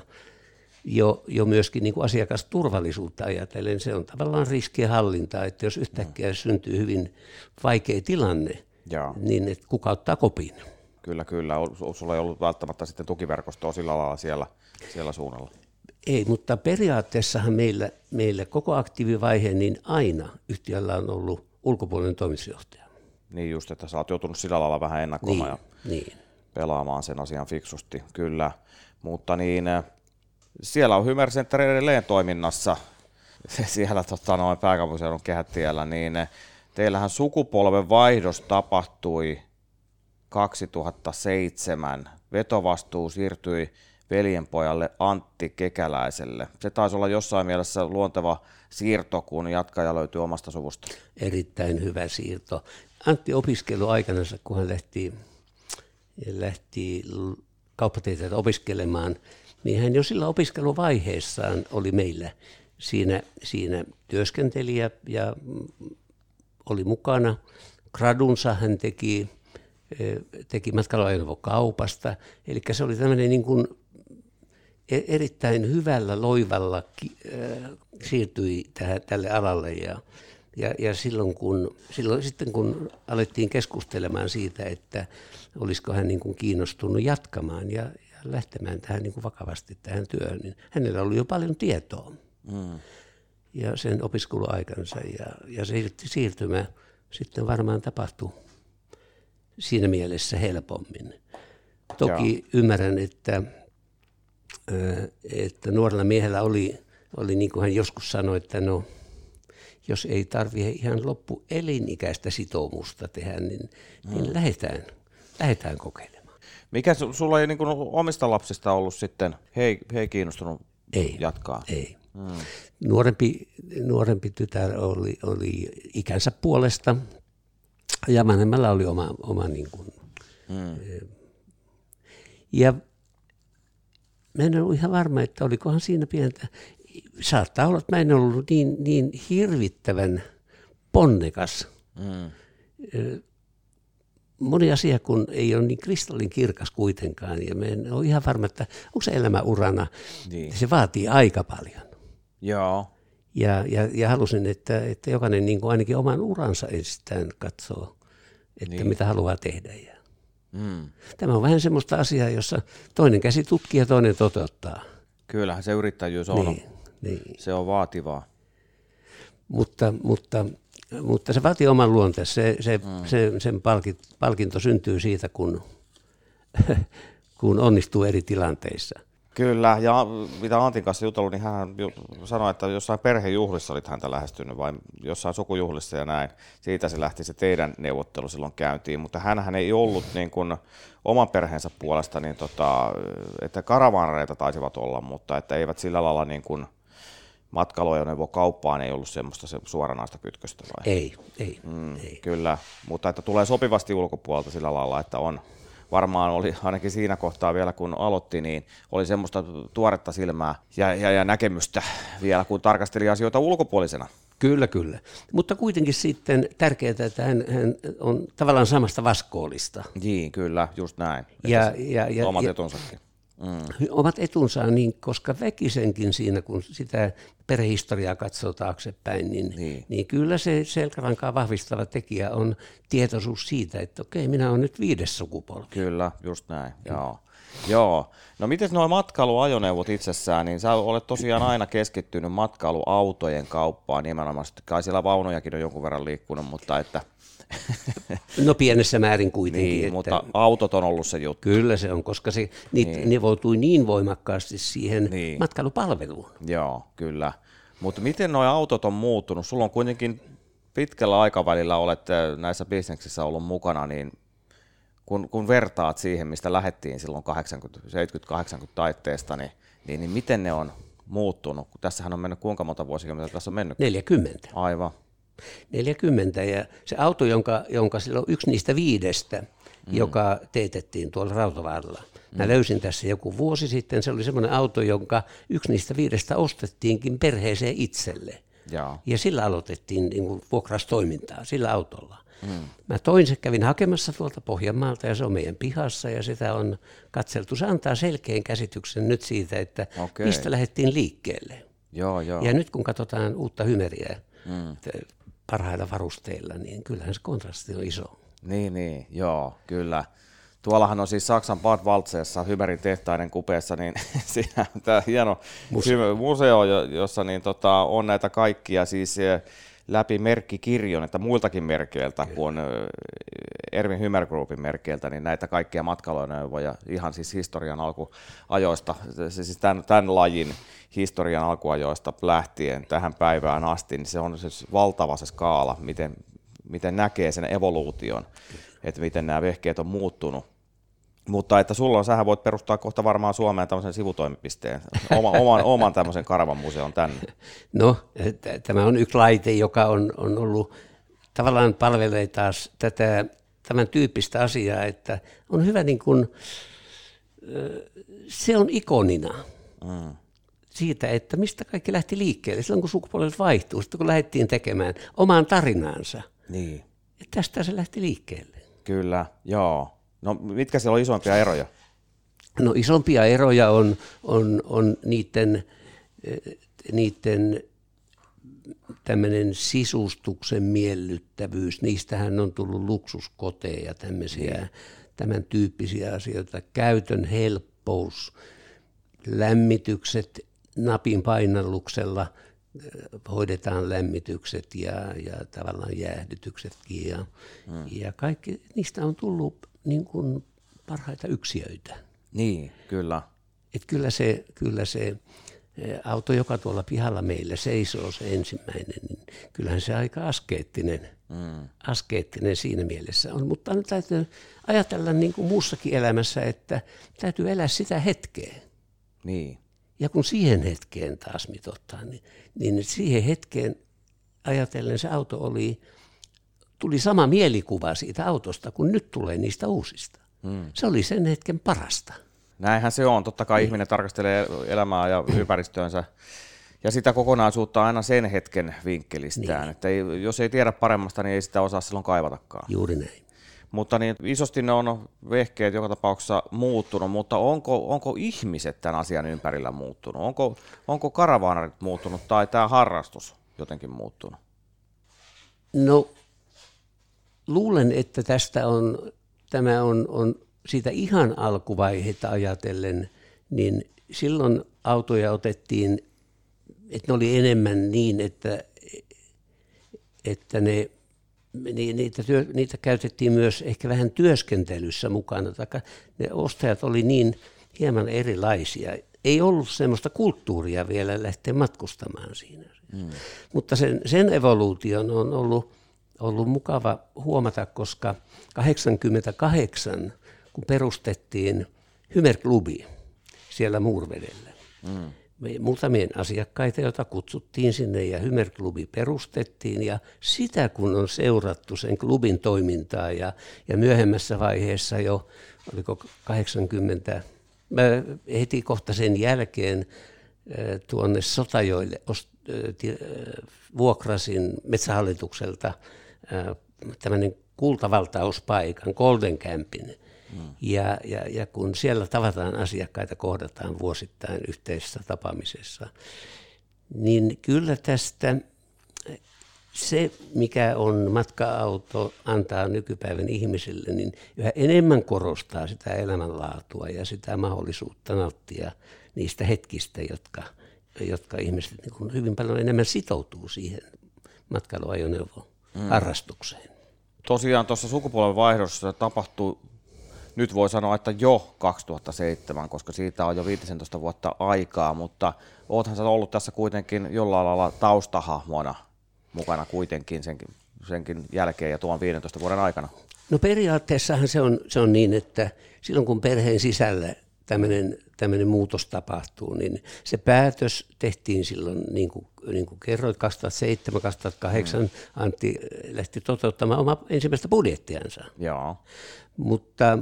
Jo, jo myöskin niin kuin asiakasturvallisuutta ajatellen, se on tavallaan riskien hallintaa, että jos yhtäkkiä mm. syntyy hyvin vaikea tilanne, ja. niin että kuka ottaa kopin. Kyllä, kyllä. Sulla ei ollut välttämättä sitten tukiverkostoa sillä lailla siellä, siellä suunnalla. Ei, mutta periaatteessahan meillä, meillä koko aktiivivaiheen niin aina yhtiöllä on ollut ulkopuolinen toimitusjohtaja. Niin just, että sä oot joutunut sillä lailla vähän ennakoimaan niin, ja niin. pelaamaan sen asian fiksusti, kyllä. Mutta niin, eh, siellä on Hymer Center edelleen toiminnassa, <laughs> siellä tota, noin pääkaupunkiseudun kehätiellä, niin eh, teillähän sukupolven vaihdos tapahtui 2007. Vetovastuu siirtyi veljenpojalle Antti Kekäläiselle. Se taisi olla jossain mielessä luonteva siirto, kun jatkaja löytyy omasta suvusta. Erittäin hyvä siirto. Antti opiskelu aikana, kun hän lähti, lähti kauppatieteitä opiskelemaan, niin hän jo sillä opiskeluvaiheessaan oli meillä siinä, siinä työskentelijä ja oli mukana. Gradunsa hän teki, teki kaupasta, eli se oli tämmöinen niin kuin E- erittäin hyvällä loivalla siirtyi tähän, tälle alalle ja, ja, ja silloin, kun, silloin sitten kun alettiin keskustelemaan siitä, että olisiko hän niin kuin kiinnostunut jatkamaan ja, ja lähtemään tähän niin kuin vakavasti tähän työhön, niin hänellä oli jo paljon tietoa. Mm. Ja sen opiskeluaikansa ja, ja se siirtymä sitten varmaan tapahtui siinä mielessä helpommin. Toki Joo. ymmärrän, että että nuorella miehellä oli, oli niin kuin hän joskus sanoi, että no, jos ei tarvitse ihan loppu elinikäistä sitoumusta tehdä, niin, mm. niin lähdetään, lähdetään kokeilemaan. Mikä sulla ei niin kuin omista lapsista ollut sitten, hei, hei kiinnostunut ei, jatkaa? Ei. Mm. Nuorempi, nuorempi tytär oli, oli ikänsä puolesta ja vanhemmalla oli oma, oma niin kuin, mm. ja mä en ollut ihan varma, että olikohan siinä pientä. Saattaa olla, että mä en ollut niin, niin hirvittävän ponnekas. Mm. Moni asia, kun ei ole niin kristallin kirkas kuitenkaan, ja mä en ole ihan varma, että onko se elämä urana. Niin. Se vaatii aika paljon. Joo. Ja, ja, ja halusin, että, että jokainen niin kuin ainakin oman uransa ensistään katsoo, että niin. mitä haluaa tehdä. Ja Mm. Tämä on vähän semmoista asiaa, jossa toinen käsi tutkii ja toinen toteuttaa. Kyllähän se yrittäjyys on. Niin, niin. Se on vaativaa. Mutta, mutta, mutta se vaatii oman luonteensa. Se, se, mm. se, sen palkit, palkinto syntyy siitä, kun, <laughs> kun onnistuu eri tilanteissa. Kyllä, ja mitä Antin kanssa jutellut, niin hän sanoi, että jossain perhejuhlissa olit häntä lähestynyt, vai jossain sukujuhlissa ja näin. Siitä se lähti se teidän neuvottelu silloin käyntiin, mutta hän ei ollut niin kuin oman perheensä puolesta, niin tota, että karavaanareita taisivat olla, mutta että eivät sillä lailla niin kuin matkailuajoneuvo kauppaan ei ollut semmoista se suoranaista kytköstä vai? Ei, ei, mm, ei. Kyllä, mutta että tulee sopivasti ulkopuolelta sillä lailla, että on, varmaan oli ainakin siinä kohtaa vielä kun aloitti, niin oli semmoista tuoretta silmää ja, ja, ja näkemystä vielä, kun tarkasteli asioita ulkopuolisena. Kyllä, kyllä. Mutta kuitenkin sitten tärkeää, että hän, hän on tavallaan samasta vaskoolista. Niin, kyllä, just näin. Ja, ja, ja, omat ja, etunsakin mm. omat etunsa, niin koska väkisenkin siinä, kun sitä perhehistoriaa katsoo taaksepäin, niin, niin. niin kyllä se selkärankaa vahvistava tekijä on tietoisuus siitä, että okei, minä olen nyt viides sukupolvi. Kyllä, just näin, mm. joo. Joo. No miten nuo matkailuajoneuvot itsessään, niin sä olet tosiaan aina keskittynyt matkailuautojen kauppaan nimenomaan. Kai siellä vaunojakin on jonkun verran liikkunut, mutta että No pienessä määrin kuitenkin. Niin, että mutta autot on ollut se juttu. Kyllä se on, koska se niin. nivoutui niin voimakkaasti siihen niin. matkailupalveluun. Joo, kyllä. Mutta miten nuo autot on muuttunut? Sulla on kuitenkin pitkällä aikavälillä olette näissä bisneksissä ollut mukana, niin kun, kun vertaat siihen, mistä lähettiin silloin 80, 70-80 taitteesta, niin, niin, niin miten ne on muuttunut? Tässähän on mennyt kuinka monta vuosikymmentä tässä on mennyt? 40. Aivan. 40 ja se auto, jonka, jonka silloin yksi niistä viidestä, mm. joka teetettiin tuolla Rautavaaralla. Mä mm. löysin tässä joku vuosi sitten, se oli semmoinen auto, jonka yksi niistä viidestä ostettiinkin perheeseen itselle. Joo. Ja sillä aloitettiin niin kuin vuokrastoimintaa, sillä autolla. Hmm. Mä toin se, kävin hakemassa tuolta Pohjanmaalta ja se on meidän pihassa ja sitä on katseltu. Se antaa selkeän käsityksen nyt siitä, että Okei. mistä lähdettiin liikkeelle. Joo, joo. Ja nyt kun katsotaan uutta hymeriä hmm. Parhailla varusteilla, niin kyllähän se kontrasti on iso. Niin, niin, joo, kyllä. Tuollahan on siis Saksan Bad Waltseessa Hymerin tehtaiden kupeessa, niin <laughs> siinä on tämä hieno museo, museo jo- jossa niin tota, on näitä kaikkia siis eh, läpi merkkikirjon, että muiltakin merkeiltä kuin eh, Ervin Hymer Groupin merkeiltä, niin näitä kaikkia matkailuneuvoja ihan siis historian alkuajoista, siis tämän, tämän lajin historian alkuajoista lähtien tähän päivään asti, niin se on siis valtava se skaala, miten, miten näkee sen evoluution, että miten nämä vehkeet on muuttunut. Mutta että sulla on, sähän voit perustaa kohta varmaan Suomeen tämmöisen sivutoimipisteen, oma, oman, oman tämmöisen karavan museon tänne. No, tämä on yksi laite, joka on, on ollut, tavallaan palvelee taas tätä, tämän tyyppistä asiaa, että on hyvä niin kuin, se on ikonina Mm. siitä, että mistä kaikki lähti liikkeelle. Silloin kun sukupolvet vaihtuu, sitten kun lähdettiin tekemään omaan tarinaansa. Niin, Ja tästä se lähti liikkeelle. kyllä, joo. No mitkä siellä on isoimpia eroja? No isompia eroja on, on, on niiden, eh, niiden tämmöinen sisustuksen miellyttävyys. Niistähän on tullut luksuskoteja ja tämmöisiä, tämän tyyppisiä asioita. Käytön helppous, lämmitykset napin painalluksella eh, hoidetaan lämmitykset ja, ja tavallaan jäähdytyksetkin ja, hmm. ja kaikki, niistä on tullut niin kuin parhaita yksiöitä. Niin, kyllä. Et kyllä se, kyllä se eh, auto, joka tuolla pihalla meillä seisoo, se ensimmäinen, niin kyllähän se aika askeettinen, mm. askeettinen siinä mielessä on. Mutta nyt täytyy ajatella niin kuin muussakin elämässä, että täytyy elää sitä hetkeä. Niin, Ja kun siihen hetkeen taas mitottaa, niin, niin siihen hetkeen ajatellen se auto oli, tuli sama mielikuva siitä autosta, kun nyt tulee niistä uusista. Mm. Se oli sen hetken parasta. näinhän se on. Totta kai ihminen tarkastelee elämää ja ympäristöönsä ja sitä kokonaisuutta aina sen hetken vinkkelistään. Niin. Että ei, jos ei tiedä paremmasta, niin ei sitä osaa silloin kaivatakaan. Juuri näin. Mutta niin isosti ne on vehkeet joka tapauksessa muuttunut, mutta onko, onko ihmiset tämän asian ympärillä muuttunut? Onko, onko karavaanarit muuttunut tai tämä harrastus jotenkin muuttunut? No, luulen, että tästä on, tämä on, on siitä ihan alkuvaiheita ajatellen, niin silloin autoja otettiin, että ne oli enemmän niin, että, että ne, ni- niitä, työ, niitä käytettiin myös ehkä vähän työskentelyssä mukana, tai ne ostajat oli niin hieman erilaisia. Ei ollut semmoista kulttuuria vielä lähteä matkustamaan siinä. Mm. Mutta sen, sen evoluution on ollut, ollut mukava huomata, koska 88, kun perustettiin Hymerklubi siellä Muurvedellä, mm. me muutamien asiakkaita, joita kutsuttiin sinne ja Hymerklubi perustettiin ja sitä kun on seurattu sen klubin toimintaa ja, ja myöhemmässä vaiheessa jo, oliko 80, mä heti kohta sen jälkeen eh, tuonne Sotajoille ost- ti- eh, vuokrasin metsähallitukselta tämmöinen kultavaltauspaikan, Golden Campin. Mm. Ja, ja, ja kun siellä tavataan asiakkaita, kohdataan vuosittain yhteisessä tapaamisessa, niin kyllä tästä se, mikä on matka-auto, antaa nykypäivän ihmisille, niin yhä enemmän korostaa sitä elämänlaatua ja sitä mahdollisuutta nauttia niistä hetkistä, jotka, jotka ihmiset niin hyvin paljon enemmän sitoutuu siihen matkailuajoneuvon mm. harrastukseen. Tosiaan tuossa sukupolvenvaihdossa tapahtui, nyt voi sanoa, että jo 2007, koska siitä on jo 15 vuotta aikaa, mutta oothan sä ollut tässä kuitenkin jollain lailla taustahahmona mukana kuitenkin senkin, senkin jälkeen ja tuon 15 vuoden aikana. No periaatteessahan se on, se on niin, että silloin kun perheen sisällä tämmöinen, tämmöinen muutos tapahtuu, niin se päätös tehtiin silloin, niin kuin, niin kuin kerroit, 2007-2008 mm. Antti lähti toteuttamaan omaa ensimmäistä budjettiansa. Joo. Mutta,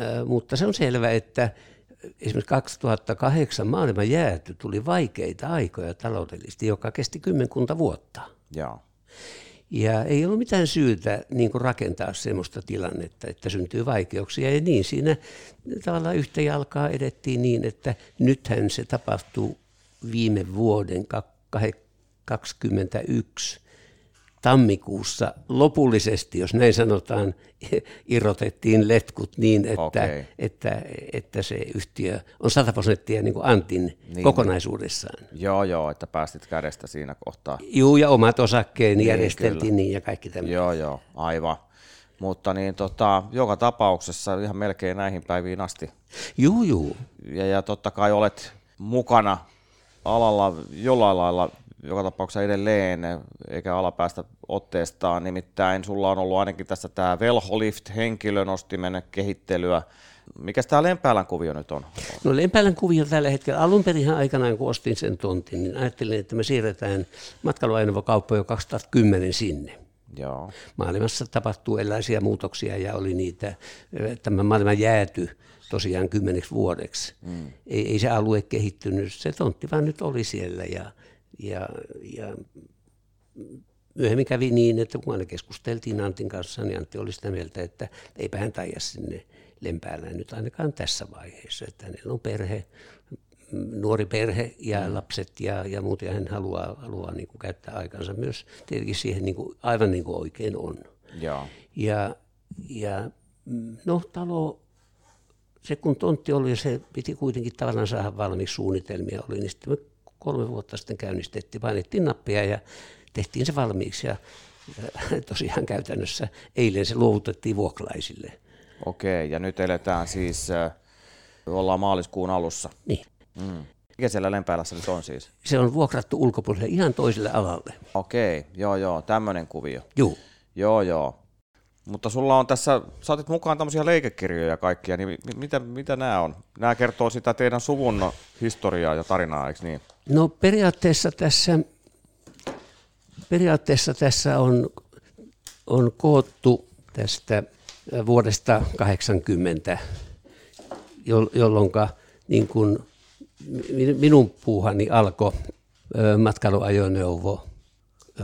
äh, mutta se on selvä, että esimerkiksi 2008 maailman jääty tuli vaikeita aikoja taloudellisesti, joka kesti kymmenkunta vuotta. Joo. Ja ei ollut mitään syytä niin kuin rakentaa sellaista tilannetta, että syntyy vaikeuksia. Ja niin siinä tavallaan yhtä jalkaa edettiin niin, että nythän se tapahtuu viime vuoden 2021 tammikuussa lopullisesti, jos näin sanotaan, <laughs> irrotettiin letkut niin, että, okay. että, että se yhtiö on 100 prosenttia niin Antin niin. kokonaisuudessaan. Joo, joo, että päästit kädestä siinä kohtaa. Joo, ja omat osakkeeni niin, järjesteltiin kyllä. niin ja kaikki tämä. Joo, joo, aivan. Mutta niin, tota, joka tapauksessa ihan melkein näihin päiviin asti. Joo, joo. Ja, ja totta kai olet mukana alalla jollain lailla joka tapauksessa edelleen, eikä alapäästä otteestaan. Nimittäin sulla on ollut ainakin tässä tämä Velholift henkilönostimen kehittelyä. Mikä tämä Lempäälän kuvio nyt on? No Lempäälän kuvio tällä hetkellä, alun perin aikanaan kun ostin sen tontin, niin ajattelin, että me siirretään matkailuajoneuvokauppa jo 2010 sinne. Joo. Maailmassa tapahtuu erilaisia muutoksia ja oli niitä, tämä maailma jääty tosiaan kymmeneksi vuodeksi. Mm. Ei, ei se alue kehittynyt, se tontti vaan nyt oli siellä ja ja, ja myöhemmin kävi niin, että kun aina keskusteltiin Antin kanssa, niin Antti oli sitä mieltä, että eipä hän taida sinne Lempäälään nyt ainakaan tässä vaiheessa, että hänellä on perhe, nuori perhe ja mm. lapset ja, ja muut, ja hän haluaa, haluaa niin kuin käyttää aikansa myös tietenkin siihen niin kuin, aivan niin kuin oikein on. Ja, ja, ja no talo, se kun tontti oli, se piti kuitenkin tavallaan saada valmiiksi suunnitelmia oli, niin sitten me kolme vuotta sitten käynnistettiin, painettiin nappia ja tehtiin se valmiiksi ja <laughs> tosiaan käytännössä eilen se luovutettiin vuokralaisille. Okei, ja nyt eletään siis, äh, ollaan maaliskuun alussa. Niin. Mm. Mikä siellä Lempäälässä nyt on siis? Se on vuokrattu ulkopuolelle ihan toiselle alalle. Okei, joo joo, tämmöinen kuvio. Joo. Joo joo. Mutta sulla on tässä, saatit mukaan tämmöisiä leikekirjoja ja kaikkia, niin mitä, mitä nämä on? Nämä kertoo sitä teidän suvun historiaa ja tarinaa, eikö niin? No periaatteessa tässä, periaatteessa tässä on, on koottu tästä vuodesta 80, jolloin niin kun minun puuhani alkoi matkailuajoneuvo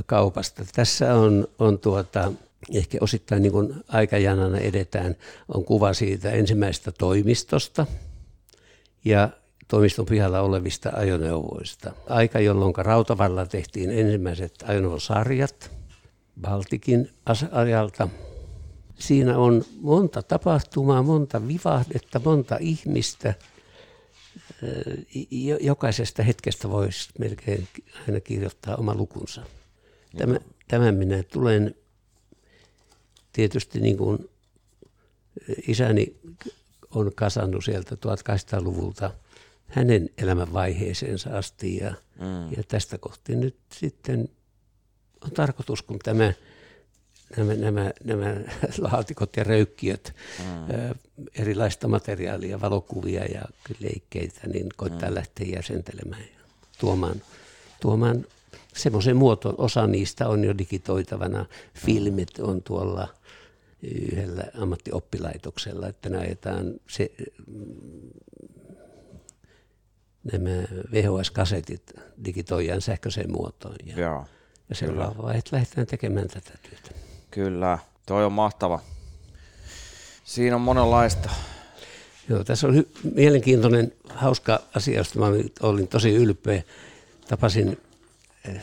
kaupasta. Tässä on, on tuota, ehkä osittain niin kuin aikajanana edetään, on kuva siitä ensimmäisestä toimistosta ja toimiston pihalla olevista ajoneuvoista. Aika, jolloin Rautavalla tehtiin ensimmäiset ajoneuvosarjat Baltikin ajalta. Siinä on monta tapahtumaa, monta vivahdetta, monta ihmistä. Jokaisesta hetkestä voisi melkein aina kirjoittaa oma lukunsa. Tämä, tämän minä tulen tietysti niin kuin isäni on kasannut sieltä 1800-luvulta hänen elämänvaiheeseensa asti ja, mm. ja tästä kohti nyt sitten on tarkoitus, kun tämä, nämä, nämä, nämä <laughs> laatikot ja röykkiöt, mm. ä, erilaista materiaalia, valokuvia ja leikkeitä, niin koittaa mm. lähteä jäsentelemään ja tuomaan, tuomaan semmoisen muotoon. Osa niistä on jo digitoitavana, filmit on tuolla – yhdellä ammattioppilaitoksella, että näetään se, nämä VHS-kasetit digitoidaan sähköiseen muotoon. Ja, Joo, ja seuraava vaihe lähdetään tekemään tätä työtä. Kyllä, toi on mahtava. Siinä on monenlaista. Joo, tässä on hy- mielenkiintoinen, hauska asia, josta mä olin tosi ylpeä. Tapasin eh,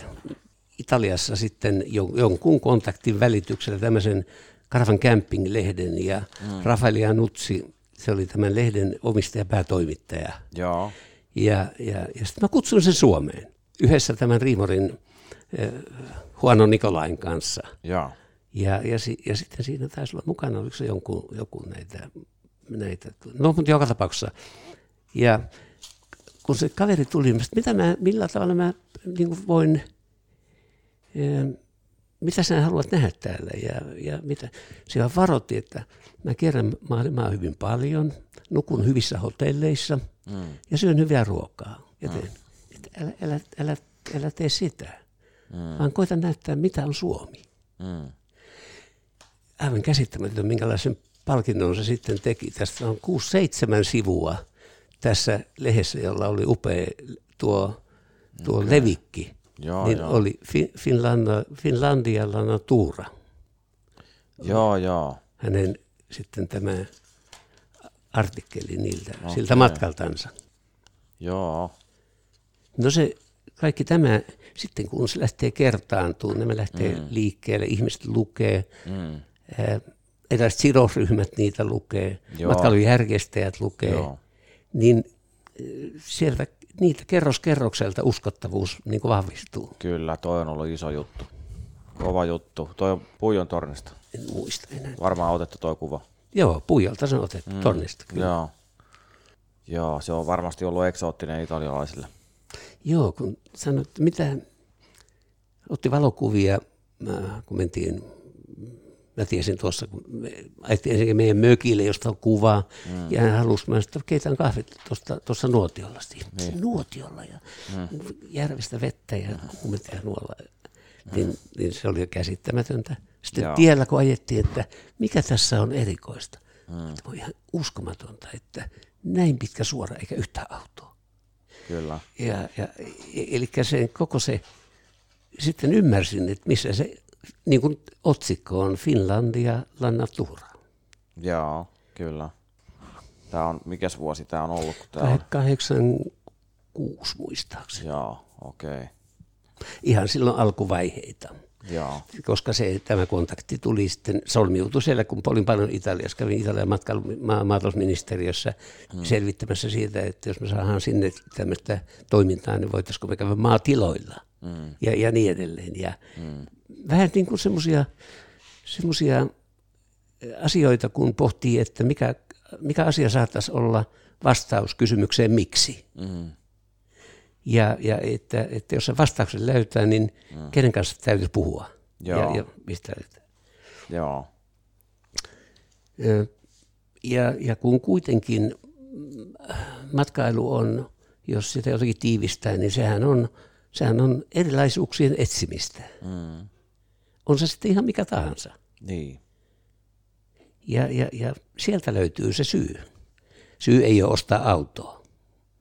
Italiassa sitten jonkun kontaktin välityksellä tämmöisen Karvan Camping-lehden ja mm. Rafael Nutsi, se oli tämän lehden omistaja päätoimittaja. Joo. Ja, ja, ja sitten mä kutsuin sen Suomeen yhdessä tämän Riimorin eh, Huono Nikolain kanssa. Joo. Ja, ja, ja sitten siinä taisi olla mukana, oliko se jonkun, joku näitä, näitä, no mutta joka tapauksessa. Ja kun se kaveri tuli, mä mitä mä, millä tavalla mä niin voin, eh, mitä sinä haluat nähdä täällä ja, ja mitä. Siellä varoitti, että mä kierrän maailmaa hyvin paljon, nukun hyvissä hotelleissa mm. ja syön hyvää ruokaa. Ja teen, mm. että älä, älä, älä, älä tee sitä, mm. vaan koita näyttää, mitä on Suomi. Mm. Aivan käsittämätön, minkälaisen palkinnon se sitten teki. Tästä on 6-7 sivua tässä lehdessä, jolla oli upea tuo, tuo okay. levikki, Joo, niin joo. oli fi, Finlandia, Finlandialla natura. Joo, joo. Hänen sitten tämä artikkeli niiltä, okay. siltä matkaltansa. Joo. No se kaikki tämä, sitten kun se lähtee kertaantumaan, nämä lähtee mm. liikkeelle, ihmiset lukee, Mm. ää, erilaiset sidosryhmät niitä lukee, Joo. matkailujärjestäjät lukee, Joo. niin äh, sieltä niitä kerros kerrokselta uskottavuus niin kuin vahvistuu. Kyllä, toi on ollut iso juttu. Kova juttu. Toi on Puijon tornista. En muista enää. Varmaan otettu toi kuva. Joo, puijalta se on otettu mm. tornista. Kyllä. Joo. Joo, se on varmasti ollut eksoottinen italialaisille. Joo, kun sanoit, että mitä, otti valokuvia, mä, kun mentiin, mä tiesin tuossa, kun me ajettiin ensinnäkin meidän mökille, josta on kuva, mm. ja hän halusi, mä sanoin, että keitän kahvit tuossa, tuossa nuotiolla. Niin. Nuotiolla ja mm. järvestä vettä ja kuumettia nuolla. Niin, niin, se oli jo käsittämätöntä. Sitten Joo. Tiellä, kun ajettiin, että mikä tässä on erikoista. Mm. Tämä on ihan uskomatonta, että näin pitkä suora eikä yhtään autoa. Kyllä. Ja, ja, eli se koko se, sitten ymmärsin, että missä se, niin kuin otsikko on Finlandia la natura. Joo, kyllä. Tää on, mikäs vuosi tää on ollut? Kun on? 86 muistaakseni. Joo, okei. Okay. Ihan silloin alkuvaiheita. Joo, Koska se, tämä kontakti tuli sitten, solmiutui siellä, kun olin paljon Italiassa, kävin Italian matkailu, ma- maatalousministeriössä hmm. selvittämässä siitä, että jos me saadaan sinne tämmöistä toimintaa, niin voitaisiko me käydä maatiloilla hmm. ja, ja niin edelleen. Ja hmm. Vähän niin kuin semmoisia semmosia asioita, kun pohtii, että mikä, mikä asia saattaisi olla vastaus kysymykseen miksi. mm. Ja, ja että, että jos se vastauksen löytää, niin mm. kenen kanssa täytyisi puhua. Joo. Ja, ja, mistä, joo, Ö, ja, ja kun kuitenkin mm, matkailu on, jos sitä jotenkin tiivistää, niin sehän on, sehän on erilaisuuksien etsimistä. mm. On se sitten ihan mikä tahansa. niin, Ja, ja, ja sieltä löytyy se syy. Syy ei ole ostaa autoa,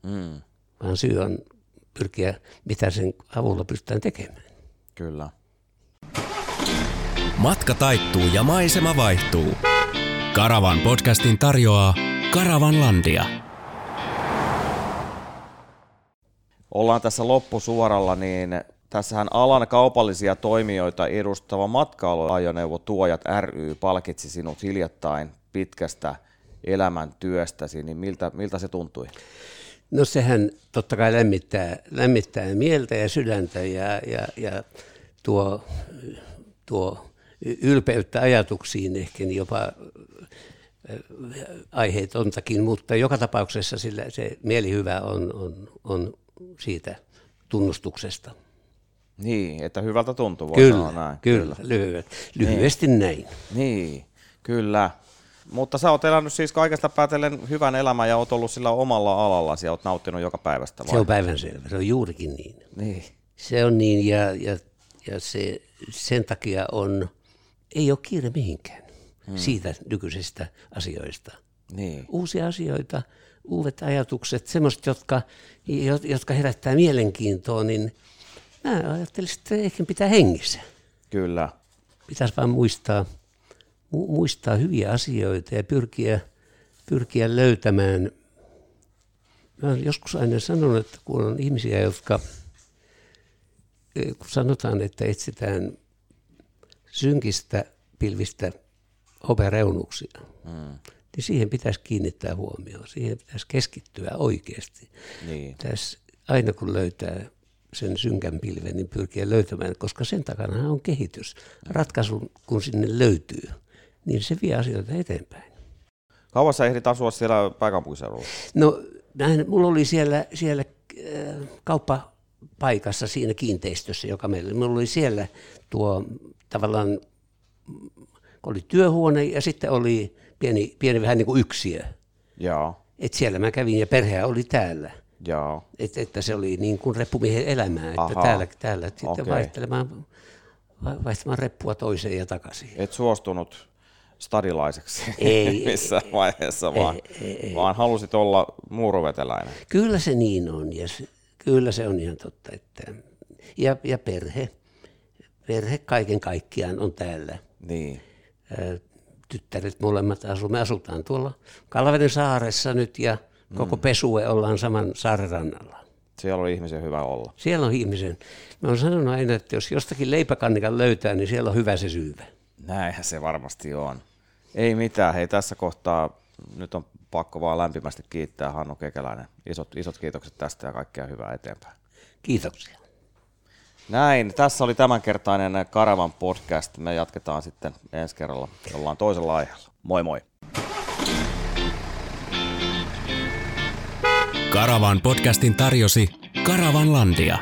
mm. vaan syy on pyrkiä, mitä sen avulla pystytään tekemään. kyllä. Matka taittuu ja maisema vaihtuu. Karavan podcastin tarjoaa Karavanlandia. Ollaan tässä loppusuoralla, niin tässähän alan kaupallisia toimijoita edustava matkailuajoneuvotuojat ry palkitsi sinut hiljattain pitkästä elämäntyöstäsi, niin miltä, miltä se tuntui? No sehän totta kai lämmittää, lämmittää mieltä ja sydäntä ja, ja, ja tuo, tuo ylpeyttä ajatuksiin ehkä niin jopa aiheetontakin, mutta joka tapauksessa sillä se mielihyvä on, on, on siitä tunnustuksesta. Niin, että hyvältä tuntuu, Kyllä, näin. kyllä, lyhyet, lyhyesti näin. Niin, kyllä. Mutta sä oot elänyt siis kaikesta päätellen hyvän elämän ja oot ollut sillä omalla alallasi ja oot nauttinut joka päivästä vai? Se on päivänselvä, se on juurikin niin. Niin, Se on niin ja, ja, ja se, sen takia on, ei ole kiire mihinkään hmm. siitä nykyisestä asioista. niin, Uusia asioita, uudet ajatukset, semmoiset, jotka, jo- jotka herättää mielenkiintoa, niin mä ajattelin, että ehkä pitää hengissä. kyllä. Pitäisi vaan muistaa, mu- muistaa hyviä asioita ja pyrkiä, pyrkiä löytämään. Mä olen joskus aina sanonut, että kun on ihmisiä, jotka, eh, kun sanotaan, että etsitään synkistä pilvistä hopeareunuksia, mm. niin siihen pitäisi kiinnittää huomioon. Siihen pitäisi keskittyä oikeasti. Niin, Pitäisi aina kun löytää sen synkän pilven, niin pyrkiä löytämään, koska sen takana on kehitys. Ratkaisu, kun sinne löytyy, niin se vie asioita eteenpäin. Kauan sä ehdit asua siellä pääkaupunkiseudulla? No, näin, mulla oli siellä, siellä äh, kauppapaikassa siinä kiinteistössä, joka meillä oli. Mulla oli siellä tuo tavallaan, oli työhuone ja sitten oli pieni, pieni vähän niin kuin yksiö. Joo, Et siellä mä kävin ja perhe oli täällä. joo, Et, että se oli niin kuin reppumiehen elämää, että Ahaa. täällä, täällä sitten Okei. vaihtelemaan, va- vaihtamaan reppua toiseen ja takaisin. et suostunut stadilaiseksi Ei, <laughs> missään vaiheessa, vaan, ei, ei. vaan halusit olla muuruveteläinen. Kyllä se niin on ja se, kyllä se on ihan totta. Että, ja, ja perhe, perhe kaiken kaikkiaan on täällä. Niin. Tyttäret molemmat asuu. Me asutaan tuolla Kalveden saaressa nyt ja koko pesue ollaan saman saaren rannalla. Siellä oli ihmisen hyvä olla. Siellä on ihmisen. Mä oon sanonut aina, että jos jostakin leipäkannikan löytää, niin siellä on hyvä se syyvä. Näinhän se varmasti on. Ei mitään. Hei, tässä kohtaa nyt on pakko vaan lämpimästi kiittää Hannu Kekäläinen. Isot, isot kiitokset tästä ja kaikkea hyvää eteenpäin. Kiitoksia. Näin, tässä oli tämänkertainen Karavan podcast. Me jatketaan sitten ensi kerralla. Ollaan toisella aiheella. Moi moi. Karavan podcastin tarjosi Karavanlandia.